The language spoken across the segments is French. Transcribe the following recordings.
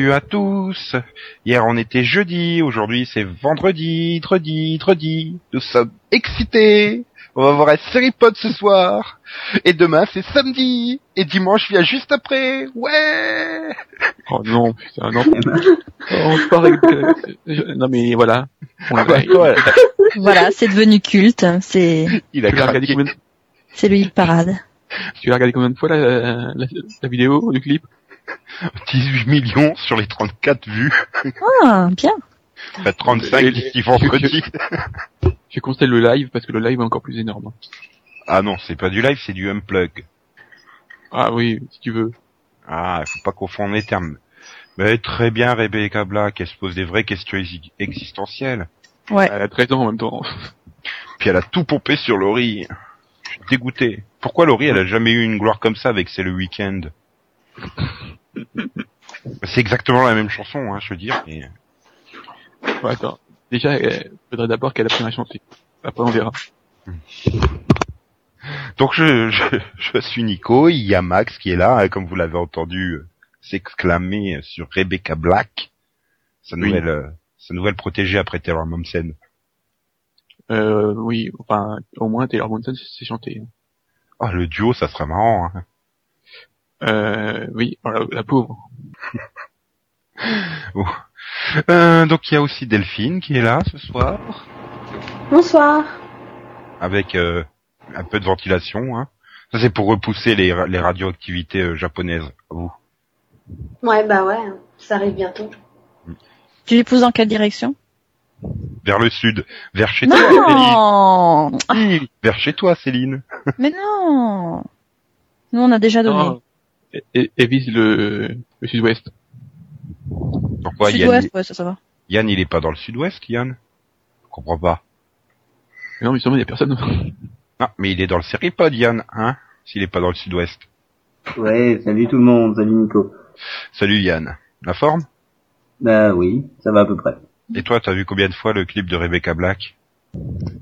Salut à tous. Hier on était jeudi, aujourd'hui c'est vendredi, dredi, dredi. Nous sommes excités. On va voir la série pod ce soir. Et demain c'est samedi. Et dimanche vient juste après. Ouais. Oh non, putain, non. Oh, avec- euh, Non mais voilà. On l'a- Ouais. Voilà, c'est devenu culte. C'est Il a regardé craqué. combien de... c'est le hit parade. tu l'as regardé combien de fois la, la, la vidéo, le clip? 18 millions sur les 34 vues. Ah, bien. Enfin, 35 Et- d'ici vendredi. J'ai constaté le live parce que le live est encore plus énorme. Ah non, c'est pas du live, c'est du unplug. Ah oui, si tu veux. Ah, faut pas confondre les termes. Mais très bien, Rebecca Black, elle se pose des vraies questions exi- existentielles. Ouais. Elle a 13 ans en même temps. Puis elle a tout pompé sur Laurie. Je suis dégoûté. Pourquoi Laurie, elle a jamais eu une gloire comme ça avec C'est le week-end? C'est exactement la même chanson, hein, je veux dire. mais- Ouais, attends. Déjà, il faudrait d'abord qu'elle apprenne à chanter. Après, on verra. Donc je, je, je suis Nico, il y a Max qui est là, hein, comme vous l'avez entendu euh, s'exclamer euh, sur Rebecca Black, sa Oui. nouvelle, euh, sa nouvelle protégée après Taylor Momsen. Euh, oui, enfin, au moins Taylor Momsen c'est chanté. Ah, le duo, ça serait marrant. Hein. Euh, oui, oh, la, la pauvre. Euh, donc il y a aussi Delphine qui est là ce soir, Bonsoir. avec euh, un peu de ventilation. Hein. Ça c'est pour repousser les, ra- les radioactivités euh, japonaises. Vous. Ouais, bah ouais, ça arrive bientôt. Tu les pousses dans quelle direction? Vers le sud, vers chez toi, Céline. Non Oui, vers chez toi, Céline. Mais non Nous, on a déjà donné. Non, et, et- et vise le, le sud-ouest. Pourquoi Yann, Sud-ouest, ouais, ça, ça va. Yann, il est pas dans le sud-ouest, Yann? Je comprends pas. Mais Non, mais sûrement, il y a personne. Ah, mais il est dans le séripod, Yann, hein? S'il est pas dans le sud-ouest. Ouais, salut tout le monde, salut Nico. Salut Yann. La forme? Bah oui, ça va à peu près. Et toi, t'as vu combien de fois le clip de Rebecca Black?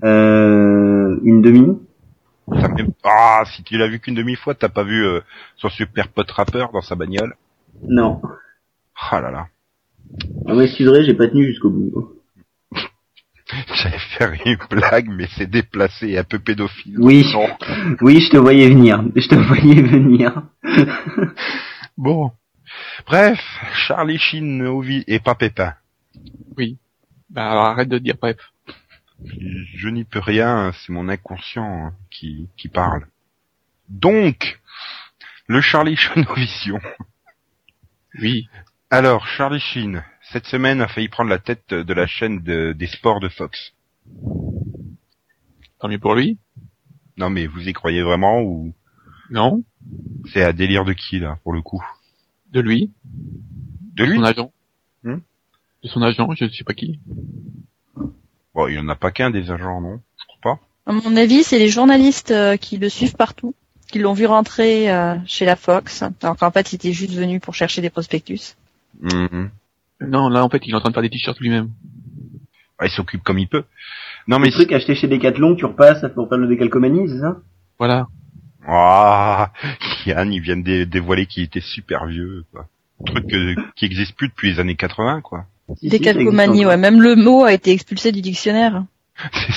Euh, une demi Ça Ah, si tu l'as vu qu'une demi-fois, t'as pas vu euh, son super pote rappeur dans sa bagnole? Non. Ah là là. Ah, ouais, j'ai pas tenu jusqu'au bout. J'allais faire une blague, mais c'est déplacé et un peu pédophile. Oui. Non. Oui, je te voyais venir. Je te voyais venir. Bon. Bref, Charlie Sheen Ovi et pas Pépin. Bah, alors, arrête de dire bref. Je n'y peux rien, c'est mon inconscient hein, qui, qui parle. Donc, le Charlie Sheen-Vision. Oui. Alors, Charlie Sheen, cette semaine a failli prendre la tête de la chaîne de- des sports de Fox. Tant mieux pour lui. Non mais vous y croyez vraiment ou? Non. c'est un délire de qui là, pour le coup? De lui. De lui? Son agent. Hmm? De son agent, je ne sais pas qui. Bon, il y en a pas qu'un des agents, non Je crois pas. À mon avis, c'est les journalistes euh, qui le suivent partout, qui l'ont vu rentrer euh, chez la Fox, alors qu'en fait, il était juste venu pour chercher des prospectus. Mhm. Non, là, en fait, il est en train de faire des t-shirts lui-même. Ah, il s'occupe comme il peut. Non Mais le truc acheté chez Decathlon, tu repasses pour faire le décalcomanie, c'est ça? Voilà. Ah, Yann, il vient de dé- dévoiler qu'il était super vieux, quoi. Un truc que- qui existe plus depuis les années 80, quoi. Encore. ouais. Même le mot a été expulsé du dictionnaire.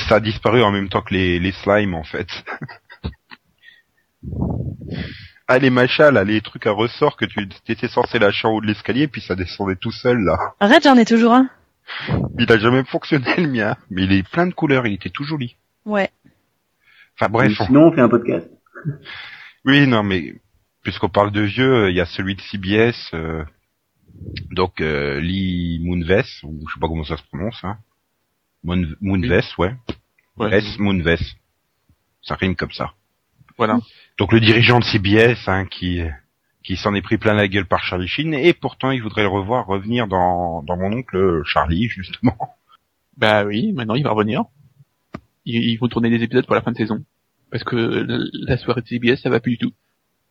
Ça a disparu en même temps que les, les slimes, en fait. ah, les machins, là, les trucs à ressort que tu étais censé lâcher en haut de l'escalier, puis ça descendait tout seul, là. Arrête, j'en ai toujours un. Il a jamais fonctionné, le mien. Mais il est plein de couleurs, il était tout joli. Ouais. Enfin, bref. Mais Sinon, on fait un podcast. Oui, non, mais puisqu'on parle de vieux, il y a celui de CBS, euh, donc euh, Lee Moonves, ou je sais pas comment ça se prononce, hein. Moon, Moonves, ouais. Ouais. S Moonves. Ça rime comme ça. Voilà. Donc le dirigeant de CBS, hein, qui qui s'en est pris plein la gueule par Charlie Sheen, et pourtant il voudrait le revoir revenir dans dans mon oncle Charlie, justement. Bah oui, maintenant il va revenir. Ils, ils vont tourner des épisodes pour la fin de saison. Parce que la, la soirée de CBS, ça va plus du tout.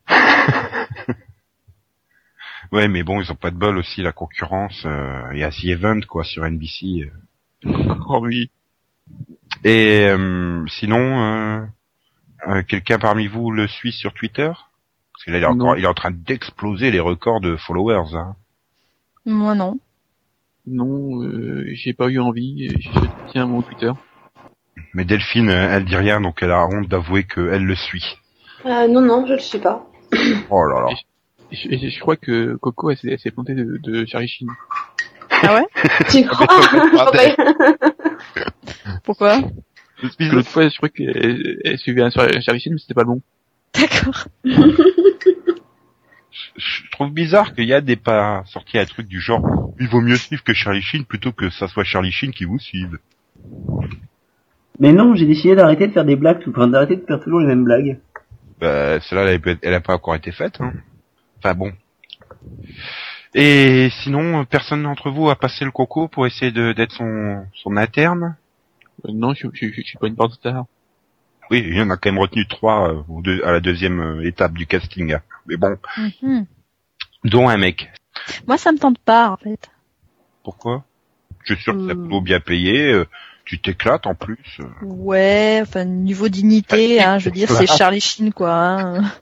Ouais, mais bon, ils ont pas de bol aussi, la concurrence. Euh, Il y a The Event, quoi, sur NBC. Oh oui. Et euh, sinon, euh, euh, quelqu'un parmi vous le suit sur Twitter? Parce qu'il est encore, Non. il est en train d'exploser les records de followers. Hein. Moi non. Non, euh, j'ai pas eu envie. et Je tiens mon Twitter. Mais Delphine, euh, elle dit rien, donc elle a honte d'avouer qu'elle le suit. Euh, non, non, je le suis pas. Oh là là. Je, crois que Coco, elle s'est elle s'est plantée de, de Charlie Sheen. Ah ouais Tu crois Pourquoi Parce que l'autre fois, je crois qu'elle elle suivait un Charlie Sheen, mais c'était pas le bon. D'accord. Je trouve bizarre qu'il y a des pas sortis un truc du genre il vaut mieux suivre que Charlie Sheen plutôt que ça soit Charlie Sheen qui vous suive. Mais non, j'ai décidé d'arrêter de faire des blagues, tout- enfin d'arrêter de faire toujours les mêmes blagues. Bah, celle-là, elle, a- elle a pas encore été faite. Hein. Enfin bon. Et sinon, personne d'entre vous a passé le coco pour essayer de d'être son son interne. Euh, non, je, je, je, suis pas une porte star. Oui, il y en a quand même retenu trois euh, deux- à la deuxième euh, étape du casting. hein. Mais bon, Mhm. dont un mec. Moi ça me tente pas en fait. Pourquoi? Je suis sûr que c'est plutôt bien payé. tu t'éclates en plus. Ouais, enfin niveau dignité, hein, je veux dire c'est Charlie Sheen quoi. hein.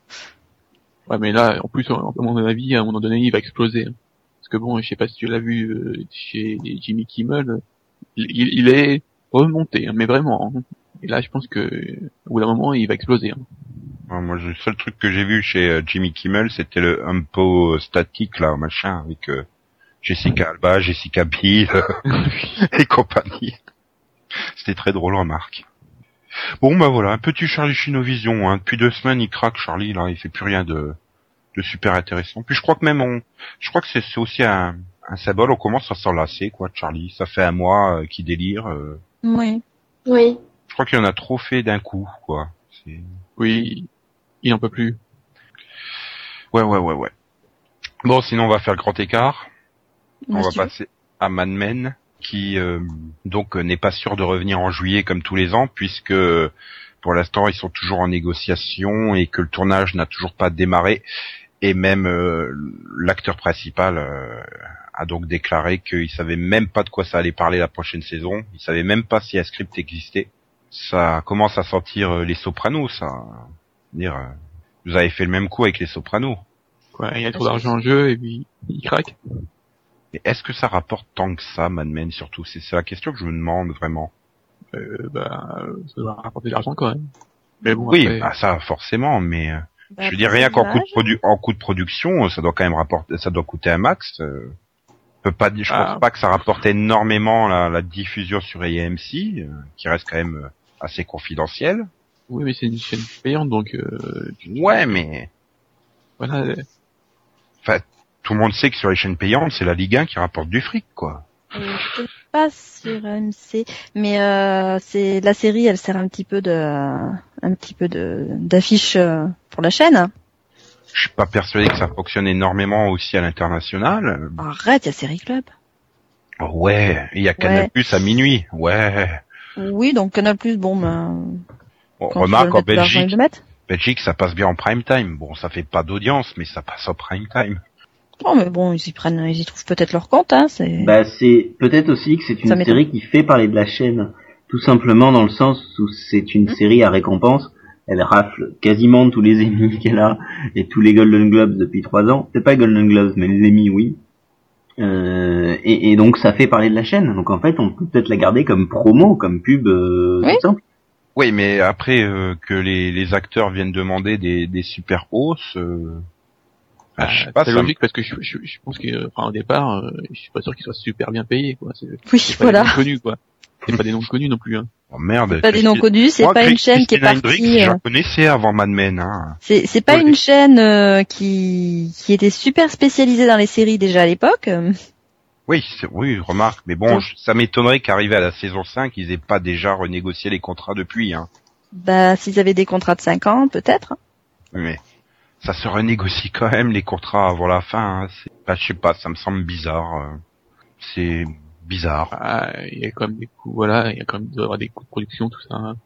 Ouais, mais là, en plus, à mon avis, à un moment donné, il va exploser. Parce que bon, je sais pas si tu l'as vu euh, chez Jimmy Kimmel, il, est remonté, hein, mais vraiment. hein. Et là, je pense que au bout d'un moment, il va exploser. hein. Ouais, moi, le seul truc que j'ai vu chez euh, Jimmy Kimmel, c'était le Umpo statique là, machin, avec euh, Jessica Alba, Jessica Biel et compagnie. C'était très drôle, remarque. Bon, bah voilà, un petit Charlie Chinovision. Hein. Depuis deux semaines, il craque, Charlie. Là, il fait plus rien de, de super intéressant. Puis je crois que même on, je crois que c'est c'est aussi un, un symbole. On commence à s'en lasser, quoi, de Charlie. Ça fait un mois euh, qu'il délire. euh. Oui. Oui. Je crois qu'il en a trop fait d'un coup, quoi. Oui, il en peut plus. Ouais, ouais, ouais, ouais. Bon, sinon on va faire le grand écart. On va passer à Mad Men, qui euh, donc euh, n'est pas sûr de revenir en juillet comme tous les ans, puisque euh, pour l'instant ils sont toujours en négociation et que le tournage n'a toujours pas démarré. Et même euh, l'acteur principal euh, a donc déclaré qu'il savait même pas de quoi ça allait parler la prochaine saison. Il savait même pas si un script existait. Ça commence à sentir euh, les Sopranos, ça. Dire, euh, vous avez fait le même coup avec les Sopranos. Quoi, il y a trop d'argent en jeu et puis il craque. Mais est-ce que ça rapporte tant que ça, Mad Men, surtout? C'est c'est la question que je me demande vraiment. Euh, bah, euh, ça doit rapporter de l'argent quand même. Mais bon, oui, après, bah ça forcément, mais euh, Bah, je veux dire rien qu'en coût produ en coût de production, ça doit quand même rapporter, ça doit coûter un max. Euh, peut pas, dire- je Ah. pense pas que ça rapporte énormément la, la diffusion sur AMC, euh, qui reste quand même assez confidentielle. oui, mais c'est une chaîne payante, donc euh, tu- Ouais, mais voilà. euh, tout le monde sait que sur les chaînes payantes, c'est la Ligue 1 qui rapporte du fric, quoi. Euh, pas sur AMC, mais euh, c'est la série, elle sert un petit peu de, un petit peu de d'affiche euh, pour la chaîne. Je suis pas persuadé que ça fonctionne énormément aussi à l'international. Arrête, il y a Série Club. Ouais, il y a Canal Ouais. Plus à minuit. Ouais. Oui, donc Canal Plus, bon, ben, Bon, remarque en Belgique. Belgique, ça passe bien en prime time. Bon, ça fait pas d'audience, mais ça passe en prime time. Oh, mais bon, ils y prennent, ils y trouvent peut-être leur compte, hein. C'est. Bah c'est peut-être aussi que c'est une série qui fait parler de la chaîne, tout simplement dans le sens où c'est une Mhm. série à récompense. Elle rafle quasiment tous les Emmy qu'elle a et tous les Golden Globes depuis trois ans. C'est pas les Golden Globes, mais les Emmy, oui. Euh, et, et donc ça fait parler de la chaîne. Donc en fait, on peut peut-être la garder comme promo, comme pub, euh, Oui. tout simple. Oui, mais après euh, que les, les acteurs viennent demander des, des super hausses, bah, je sais pas, c'est me- logique parce que je, je, je pense que, enfin, au départ, euh, je suis pas sûr qu'ils soient super bien payés, quoi. C'est Oui, c'est pas voilà. des noms connus, quoi. C'est pas des noms connus non plus, hein. Oh merde. Pas des noms connus, c'est pas une chaîne qui est partie. Je euh, connaissais avant Mad Men. Hein. C'est c'est pas une chaîne euh, qui qui était super spécialisée dans les séries déjà à l'époque. euh, Oui, c'est- oui, remarque. Mais bon, je- ça m'étonnerait qu'arrivé à la saison 5, ils aient pas déjà renégocié les contrats depuis. Hein. Bah, s'ils avaient des contrats de 5 ans, peut-être. Mais ça se renégocie quand même les contrats avant la fin. Hein. C'est- Bah, je sais pas, ça me semble bizarre. euh. C'est bizarre. Ah, il y a quand même des coûts, voilà, il y a quand même doit y avoir des coûts de production, tout ça. hein.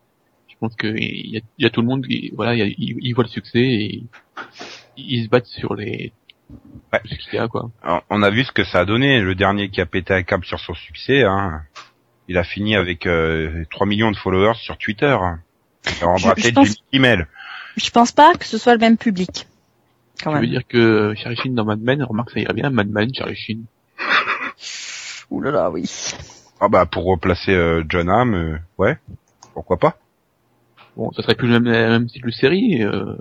Je pense que il y a, il y a tout le monde qui, voilà, il y a- ils, voient le succès et ils se battent sur les, Ouais. ce qu'il y a, quoi. Alors, on a vu ce que ça a donné. Le dernier qui a pété un câble sur son succès, hein, il a fini avec euh, 3 millions de followers sur Twitter. hein. Il a Je- embrassé je pense- Kimmel. Je pense pas que ce soit le même public. quand Tu veux même. dire que Charlie Sheen dans Mad Men, remarque ça irait bien, Mad Men, Charlie Sheen. Ouh là là, oui. Ah bah pour replacer euh, John Hamm, euh, ouais, pourquoi pas. Bon, ça serait plus le même, même style de série. Euh...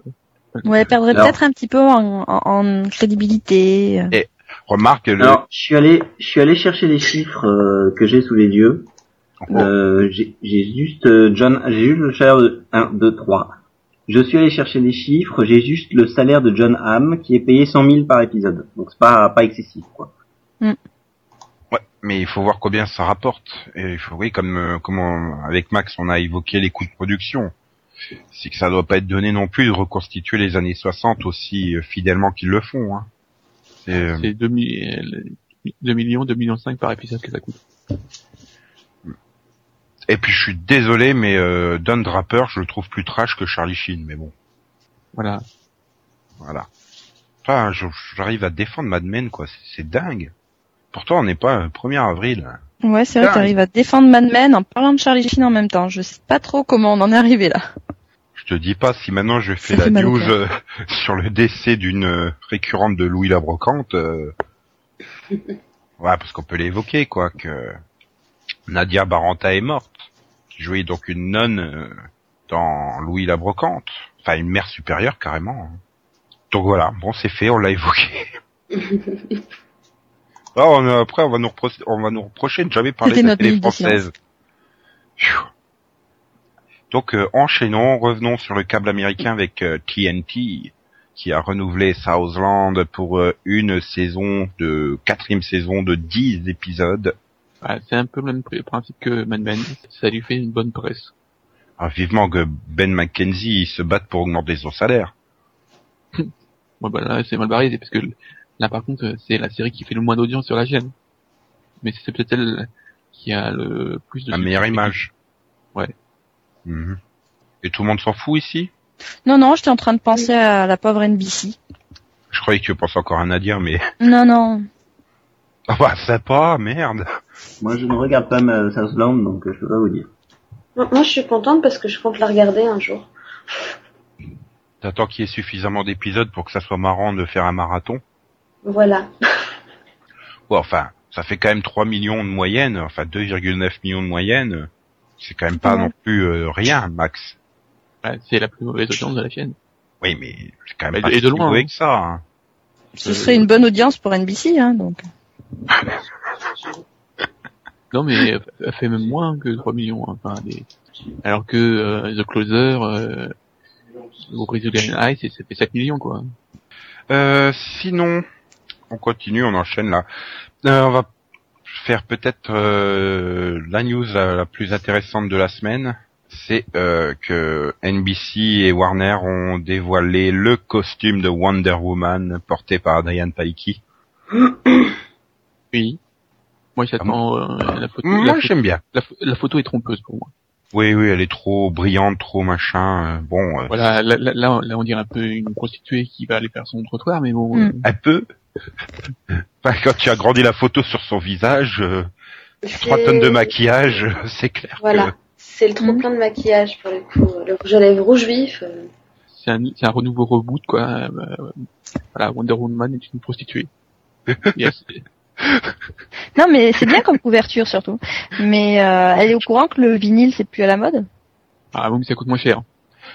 Ouais, perdrait peut-être un petit peu en, en, en crédibilité. Remarque le. Alors, je suis allé, je suis allé chercher les chiffres euh, que j'ai sous les yeux. Oh. Euh, j'ai j'ai juste John, j'ai juste le de 1, 2, 3. Je suis allé chercher les chiffres, j'ai juste le salaire de John Hamm qui est payé 100 000 par épisode. Donc c'est pas, pas excessif, quoi. Ouais, mais il faut voir combien ça rapporte. Et il faut, oui, comme, euh, comme on- avec Max, on a évoqué les coûts de production. C'est que ça doit pas être donné non plus de reconstituer les années 60 aussi euh, fidèlement qu'ils le font. Hein. C'est, euh, C'est 2, mi- 2 millions, 2 millions 5 par épisode que ça coûte. Et puis je suis désolé, mais euh, Don Draper, je le trouve plus trash que Charlie Sheen. Mais bon, Voilà. voilà. Enfin, j'arrive à défendre Mad Men, quoi. C'est- dingue. Pourtant, on n'est pas euh, 1er avril. Ouais, c'est vrai t'arrives à défendre Mad Men en parlant de Charlie Sheen en même temps. Je sais pas trop comment on en est arrivé là. Je te dis pas si maintenant je fais Ça la news euh, sur le décès d'une euh, récurrente de Louis la Brocante. euh, ouais, parce qu'on peut l'évoquer, quoi, que Nadia Baranta est morte, qui jouait donc une nonne euh, dans Louis la Brocante, enfin une mère supérieure carrément. hein. Donc voilà, bon c'est fait, on l'a évoqué. Ah, on après on va nous reprocher, on va nous reprocher de ne jamais parler de la télé française. Donc euh, enchaînons, revenons sur le câble américain avec euh, TNT qui a renouvelé Southland pour euh, une saison de quatrième saison de 10 épisodes. Ouais, c'est un peu le même pr- principe que Mad Men. Ça lui fait une bonne presse. Ah, vivement que Ben McKenzie se batte pour augmenter son salaire. Ouais, bah là, c'est mal barré, parce que là, par contre, c'est la série qui fait le moins d'audience sur la chaîne. Mais c'est peut-être elle qui a le plus de La meilleure image. Ouais. Mhm. Et tout le monde s'en fout ici? Non, non, j'étais en train de penser à la pauvre NBC. Je croyais que tu pensais encore à Nadia, mais... Non, non. Ah bah, sympa, merde Moi, je ne regarde pas ma Southland, donc euh, je peux pas vous dire. Moi, je suis contente parce que je compte la regarder un jour. T'attends qu'il y ait suffisamment d'épisodes pour que ça soit marrant de faire un marathon? Voilà. Ouais, enfin, ça fait quand même 3 millions de moyenne, enfin 2,9 millions de moyenne. C'est quand même pas Ouais. non plus euh, rien, Max. Ouais, c'est la plus mauvaise audience de la chaîne. Oui, mais c'est quand même Mais pas de- et de loin, hein. que ça. hein. Ce serait une bonne audience pour NBC, hein, donc. Non, mais elle fait même moins que 3 millions. hein. Enfin, les- Alors que euh, The Closer, euh, au Brazilian High, c'est- ça fait 7 millions, quoi. Euh, sinon, on continue, on enchaîne là. Euh, on va faire peut-être euh, la news la, la plus intéressante de la semaine. C'est euh, que NBC et Warner ont dévoilé le costume de Wonder Woman porté par Adrian Palicki. Oui. Moi, j'attends euh, la photo. la, Ah Moi, photo j'aime bien. la, pho- la photo est trompeuse pour moi. Oui, oui, elle est trop brillante, trop machin. euh, bon, euh, Voilà, là, là, là, là, on dirait un peu une prostituée qui va aller faire son trottoir, mais bon. Mm. euh, un peu. Enfin, quand tu as grandi la photo sur son visage, euh, trois tonnes de maquillage, c'est clair Voilà. C'est le trop plein de maquillage pour le coup. Le rouge à lèvres rouge vif. euh, c'est un, c'est un renouveau reboot, quoi. Voilà, Wonder Woman est une prostituée. Yes. Non, mais c'est bien comme couverture surtout. Mais euh, elle est au courant que le vinyle c'est plus à la mode. Ah oui, mais ça coûte moins cher.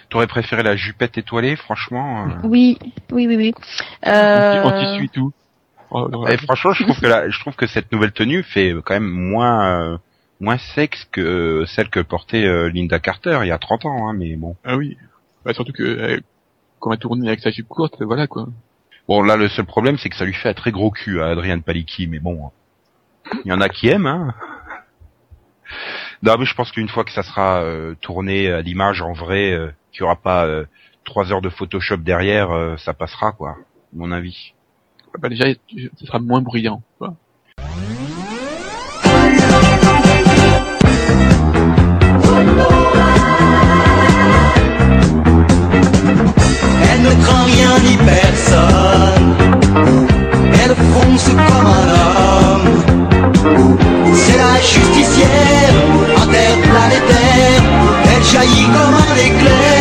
t'aurais préféré la jupette étoilée, franchement. euh. Oui, oui, oui, oui. En Euh... tissu et tout. Oh. Et franchement, je trouve que la, je trouve que cette nouvelle tenue fait quand même moins, euh, moins sexe que celle que portait euh, Linda Carter il y a 30 ans, hein, mais bon. Ah oui. Bah, surtout que euh, quand va tourner avec sa jupe courte, voilà quoi. Bon, là, le seul problème, c'est que ça lui fait un très gros cul à Adrian Palicki, mais bon. Il y en a qui aiment, hein. Non, mais je pense qu'une fois que ça sera euh, tourné à l'image en vrai, euh, qu'il y aura pas euh, trois heures de Photoshop derrière, euh, ça passera, quoi, mon avis. Bah déjà, ce sera moins bruyant. Quoi. Ne craint rien ni personne. Elle fonce comme un homme. C'est la justicière interplanétaire. Elle jaillit comme un éclair.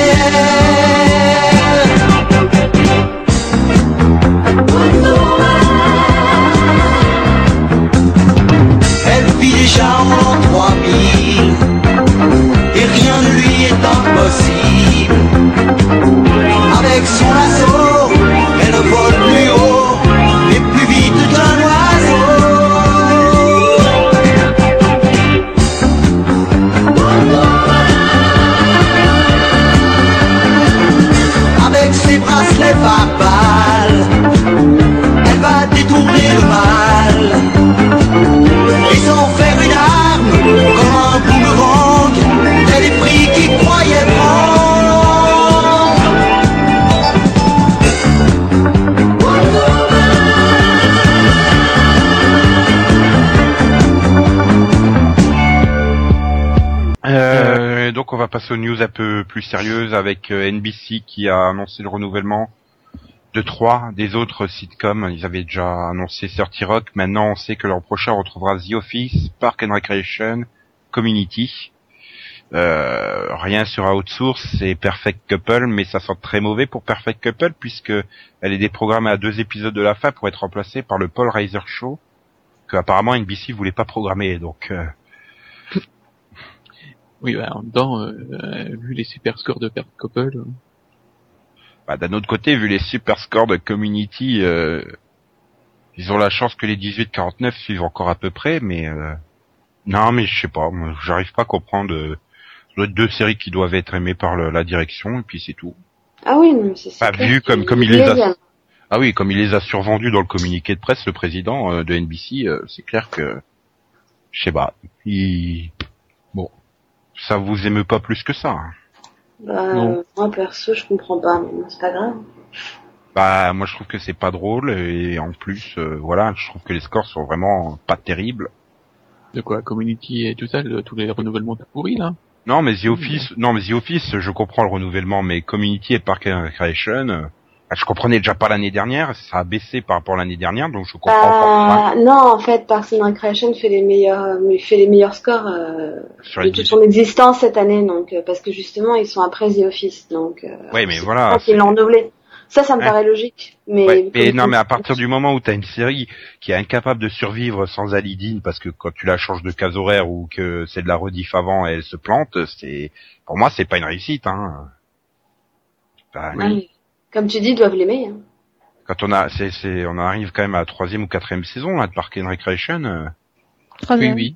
Aux news un peu plus sérieuses avec euh, NBC qui a annoncé le renouvellement de trois des autres sitcoms. Ils avaient déjà annoncé 30 Rock. Maintenant, on sait que l'an prochain, retrouvera The Office, Park and Recreation, Community. Euh, rien sur Outsource, c'est Perfect Couple, mais ça sent très mauvais pour Perfect Couple puisque elle est déprogrammée à deux épisodes de la fin pour être remplacée par le Paul Reiser Show que apparemment NBC voulait pas programmer. Donc euh, Oui, bah, en temps, euh, euh, vu les super scores de Pert Couple, euh, bah, d'un autre côté, vu les super scores de Community, euh, ils ont la chance que les 18-49 suivent encore à peu près, mais euh, non, mais je sais pas, moi, j'arrive pas à comprendre. Euh, ça doit être deux séries qui doivent être aimées par le- la direction et puis c'est tout. Ah oui, non, c'est Pas vu comme- comme il les a-. Ah oui, comme il les a survendus dans le communiqué de presse, le président euh, de NBC, euh, c'est clair que je sais pas, il ça vous émeut pas plus que ça. hein. Bah, Non. euh, moi perso, je comprends pas, mais c'est pas grave. Bah moi je trouve que c'est pas drôle et en plus euh, voilà, je trouve que les scores sont vraiment pas terribles. de quoi, Community et tout ça, le- tous les renouvellements pourris là. Non mais The Office, non mais The Office, je comprends le renouvellement, mais Community et Park and Recreation, euh, je comprenais déjà pas l'année dernière, ça a baissé par rapport à l'année dernière, donc je comprends pas Bah, non, en fait, Parks and Recreation fait les meilleurs, mais fait les meilleurs scores euh, de toute son existence cette année, donc euh, parce que justement ils sont après The Office, donc. Euh, Ouais mais voilà. qu'ils l'ont renouvelé. Ça, ça me Ouais. paraît logique, mais. Ouais, mais comme- non, mais à partir du moment où t'as une série qui est incapable de survivre sans Alidine, parce que quand tu la changes de case horaire ou que c'est de la rediff avant et elle se plante, c'est, pour moi, c'est pas une réussite, hein. Bah, Ouais, Comme tu dis, ils doivent l'aimer. Hein. Quand on a, c'est, c'est, on arrive quand même à la troisième ou quatrième saison, là, de Park and Recreation. euh. Oui, oui.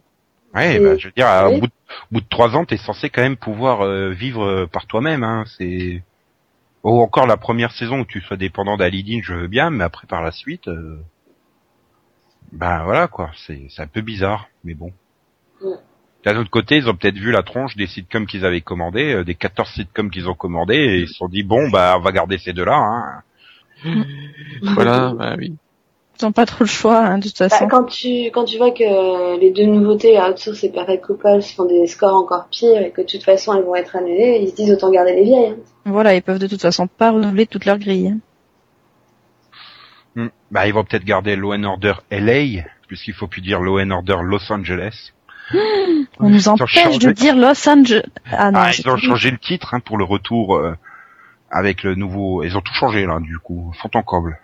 Ouais, bah, je veux dire, oui. au bout de, au bout de trois ans, t'es censé quand même pouvoir euh, vivre euh, par toi-même, hein. C'est, ou encore la première saison où tu sois dépendant d'Alidine, je veux bien, mais après par la suite, euh... ben voilà quoi, c'est, c'est un peu bizarre, mais bon. Ouais. D'un autre côté, ils ont peut-être vu la tronche des sitcoms qu'ils avaient commandés, euh, des 14 sitcoms qu'ils ont commandés, et ils se sont dit bon bah on va garder ces deux-là. Hein. Voilà, bah oui. Ils ont pas trop le choix, hein, de toute Bah, façon. quand tu quand tu vois que les deux nouveautés, Outsource et Perfect Couple, font des scores encore pires et que de toute façon elles vont être annulées, ils se disent autant garder les vieilles. hein. Voilà, ils peuvent de toute façon pas renouveler toute leur grille. hein. Hmm. Bah ils vont peut-être garder Law and Order LA, puisqu'il faut plus dire Law and Order Los Angeles. On nous empêche changé- de dire Los Angeles. Ah non, Ah, ils ont changé le titre hein, pour le retour euh, avec le nouveau. Ils ont tout changé là, du coup, fond en comble.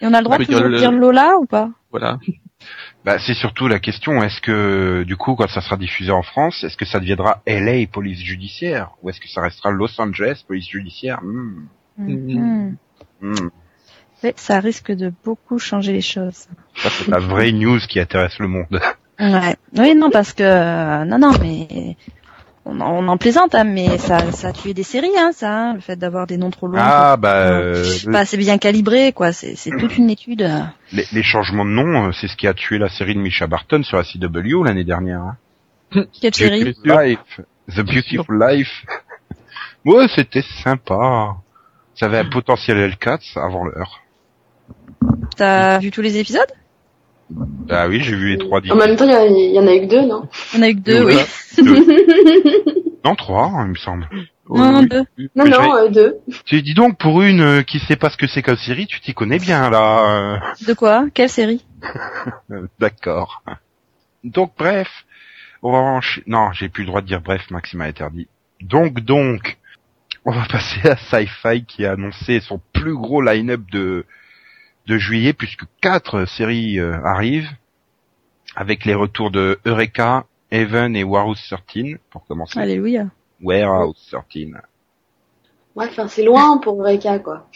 Et on a le droit On de dire toujours le- dire Lola ou pas? Voilà. Bah, c'est surtout la question est-ce que du coup, quand ça sera diffusé en France, est-ce que ça deviendra LA police judiciaire ou est-ce que ça restera Los Angeles police judiciaire? Ouais, ça risque de beaucoup changer les choses. Ça c'est la vraie news qui intéresse le monde. Ouais. Oui, non, parce que euh, non, non, mais on, en- on en plaisante, hein, mais ça, ça a tué des séries, hein, ça, hein, le fait d'avoir des noms trop longs. Ah bah euh, Bah, c'est bien calibré, quoi. C'est, c'est toute une étude. euh. les, les changements de nom, euh, c'est ce qui a tué la série de Misha Barton sur la CW l'année dernière. hein. Quelle série Beautiful Life, The Beautiful Life. ouais, c'était sympa. Ça avait un potentiel L4 avant l'heure. T'as vu tous les épisodes? Ah oui, j'ai vu les trois En même temps, il y, en a eu que deux, non? Il y en a eu que deux, oui. Non, trois, il me semble. Non, Oui, deux. Non, non, euh, deux. Tu dis donc, pour une euh, qui sait pas ce que c'est comme série, tu t'y connais bien, là. De quoi? Quelle série? Euh, D'accord. Donc, bref. On va enchaîner. Non, j'ai plus le droit de dire bref, Maxime a interdit. Donc, donc, on va passer à Sci-Fi qui a annoncé son plus gros line-up de, de juillet, puisque quatre séries euh, arrivent, avec les retours de Eureka, Heaven et Warehouse 13, pour commencer. Alléluia. Warehouse 13. Ouais, enfin, c'est loin pour Eureka, quoi.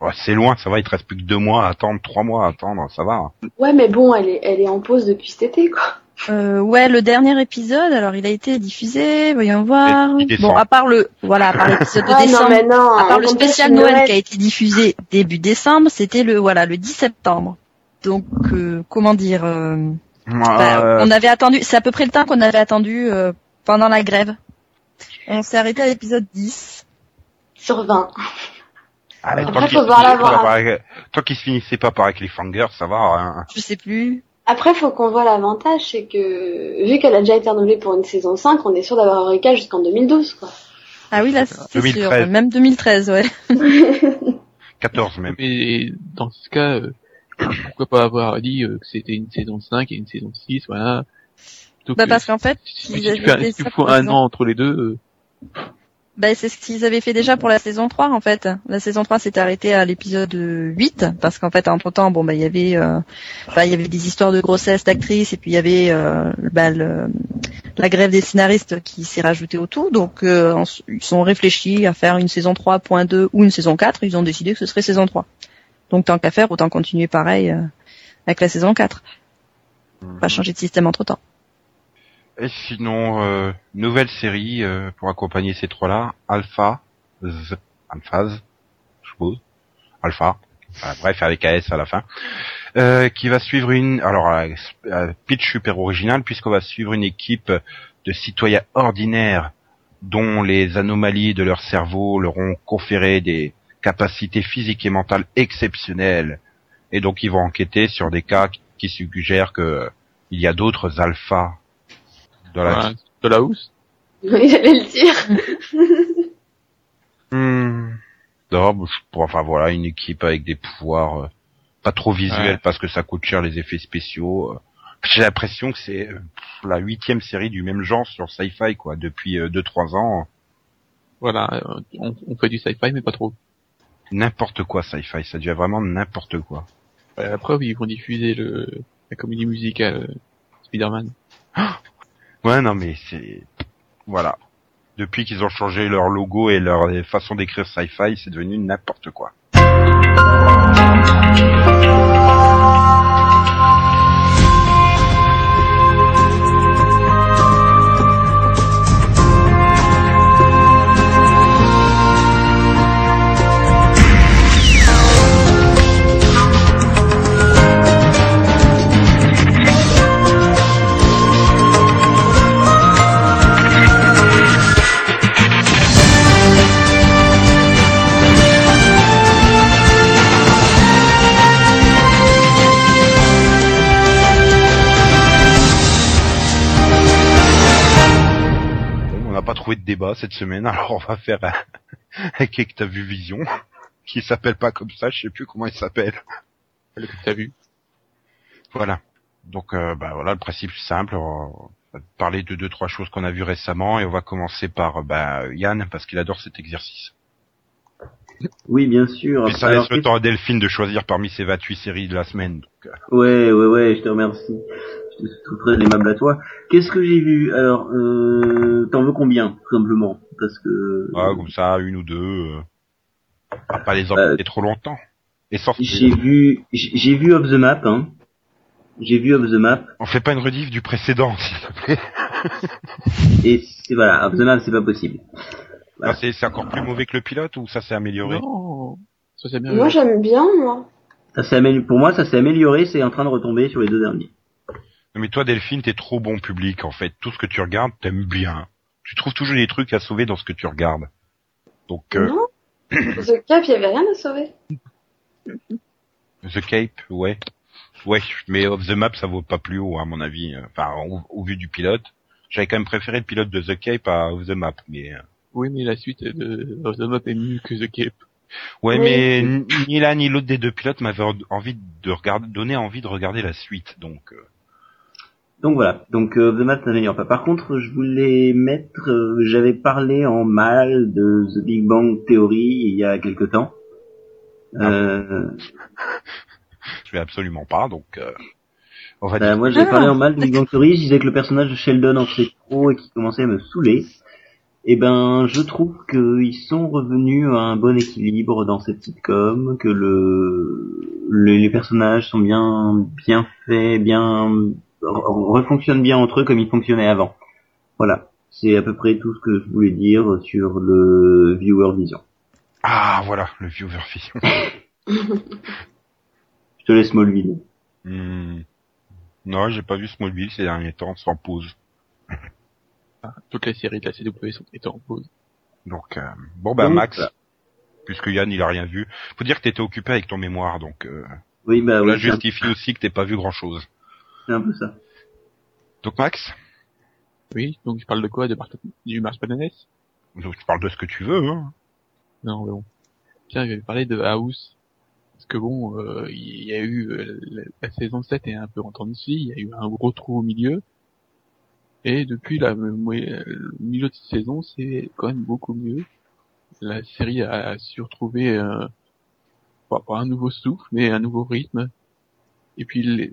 Ouais, c'est loin, ça va, il te reste plus que deux mois à attendre, trois mois à attendre, ça va. Ouais, mais bon, elle est, elle est en pause depuis cet été, quoi. Euh, ouais, le dernier épisode, alors il a été diffusé, voyons voir. Bon, à part le, voilà, à part l'épisode de Ah non, décembre, mais non. à part le spécial Noël qui a été diffusé début décembre, c'était le, voilà, le 10 septembre. Donc, euh, comment dire, euh, bah, Euh, on avait attendu, c'est à peu près le temps qu'on avait attendu euh, pendant la grève. On s'est arrêté à l'épisode 10. Sur 20. allez, Après, faut voir la voir. Tant qu'il se finissait pas par un cliffhanger, ça va. hein. Je sais plus. Après, faut qu'on voit l'avantage, c'est que vu qu'elle a déjà été renouvelée pour une saison 5, on est sûr d'avoir Eureka jusqu'en 2012, quoi. Ah oui, là, c'est 2013. sûr. Même 2013, ouais. 14 même. Et dans ce cas, euh, pourquoi pas avoir dit euh, que c'était une saison 5 et une saison 6, voilà. Bah que- parce qu'en fait, si, si tu fais un- si tu fous an entre les deux, euh, Bah, c'est ce qu'ils avaient fait déjà pour la saison 3 en fait. La saison 3 s'était arrêtée à l'épisode 8 parce qu'en fait entre temps bon bah il y avait euh, bah, il y avait des histoires de grossesse d'actrices et puis il y avait euh, bah, le- la grève des scénaristes qui s'est rajoutée au tout donc euh, ils sont réfléchis à faire une saison 3.2 ou une saison 4, ils ont décidé que ce serait saison 3. Donc tant qu'à faire autant continuer pareil euh, avec la saison 4. Pas changer de système entre-temps. Et sinon, euh, nouvelle série euh, pour accompagner ces trois-là, Alpha, Z, Alphaz, je suppose, Alpha, Enfin, bref, avec AS à la fin, euh, qui va suivre une, alors pitch super original puisqu'on va suivre une équipe de citoyens ordinaires dont les anomalies de leur cerveau leur ont conféré des capacités physiques et mentales exceptionnelles, et donc ils vont enquêter sur des cas qui suggèrent que euh, il y a d'autres alphas dans la de la housse. Oui, j'allais le dire. Hmm. Non, enfin voilà, une équipe avec des pouvoirs euh, pas trop visuels Ouais. parce que ça coûte cher les effets spéciaux. euh. J'ai l'impression que c'est euh, la huitième série du même genre sur Sci-Fi quoi, depuis 2-3 ans. Voilà, euh, on, on fait du sci-fi mais pas trop. N'importe quoi Sci-Fi, ça devient vraiment n'importe quoi. Ouais, la preuve, ils vont diffuser le, la comédie musicale euh, Spider-Man. Ouais, non mais c'est voilà. Depuis qu'ils ont changé leur logo et leur façon d'écrire Sci-Fi, c'est devenu n'importe quoi. Trouvé de débat cette semaine, alors on va faire un... qui que t'as vu Vision, qui s'appelle pas comme ça, je sais plus comment il s'appelle. Le que t'as vu. Voilà. Donc euh, bah voilà, le principe simple. On va parler de deux trois choses qu'on a vues récemment et on va commencer par bah, Yann parce qu'il adore cet exercice. Oui, bien sûr. Ça Alors, laisse le temps à Delphine de choisir parmi ses 28 séries de la semaine. Donc, euh, Ouais, ouais, ouais, je te remercie. Suis très aimable à toi. Qu'est-ce que j'ai vu? Alors, euh, t'en veux combien, tout simplement? Parce que comme ça, une ou deux. Euh, pas les Euh, embêter trop longtemps. Et sans j'ai vu, j'ai vu Off the Map. Hein. J'ai vu Off the Map on fait pas une rediff du précédent, s'il te plaît. et c'est voilà, Off the Map, c'est pas possible. Ah, c'est c'est encore plus mauvais que le pilote ou ça s'est amélioré? Non, ça c'est bien. Moi, j'aime bien, moi. Ça s'est amélioré. Pour moi, ça s'est amélioré. C'est en train de retomber sur les deux derniers. Non, Mais toi, Delphine, t'es trop bon public, en fait. Tout ce que tu regardes, t'aimes bien. Tu trouves toujours des trucs à sauver dans ce que tu regardes. Donc, euh, Non. The Cap, il y avait rien à sauver. The Cape, ouais. Ouais, mais Off the Map, ça vaut pas plus haut, à mon avis. euh, Enfin, au, au vu du pilote. J'avais quand même préféré le pilote de The Cape à Off the Map, mais... euh, Oui, mais la suite de Of the Map est mieux que The Cape. Ouais, Oui. mais ni l'un ni l'autre des deux pilotes m'avait en- envie de regarder, donné envie de regarder la suite, donc... euh, Donc voilà. Donc euh, the Map n'améliore pas. Par contre, je voulais mettre. euh, J'avais parlé en mal de The Big Bang Theory il y a quelque temps. Euh, je vais absolument pas, donc... euh, on va Bah, moi, j'ai Ah, parlé en mal de Big Bang Theory, je disais que le personnage de Sheldon en faisait trop et qui commençait à me saouler. Et ben, je trouve qu'ils sont revenus à un bon équilibre dans cette sitcom, que le, le- les personnages sont bien, bien faits, bien, refonctionnent bien entre eux comme ils fonctionnaient avant. Voilà. C'est à peu près tout ce que je voulais dire sur le viewer vision. Ah, voilà, le viewer vision. Je te laisse Smallville. Hmm. Non, j'ai pas vu Smallville ces derniers temps, sans pause. Ah, toutes les séries de la CW sont étaient en pause. Donc, euh, bon bah Max, puisque Yann il a rien vu, faut dire que t'étais occupé avec ton mémoire, donc euh, Oui, bah cela oui. justifie aussi que t'aies pas vu grand chose. C'est un peu ça. Donc Max, Oui, donc je parle de quoi de Mar- Du Mars Bananes? Donc tu parles de ce que tu veux. Hein. Non, mais bon. Tiens, je vais parler de House. Parce que bon, euh, il y a eu euh, la, la saison 7 est un peu en scie, il y a eu un gros trou au milieu. Et depuis la, le le milieu de saison, c'est quand même beaucoup mieux. La série a, a su retrouver euh, pas, pas un nouveau souffle, mais un nouveau rythme. Et puis les,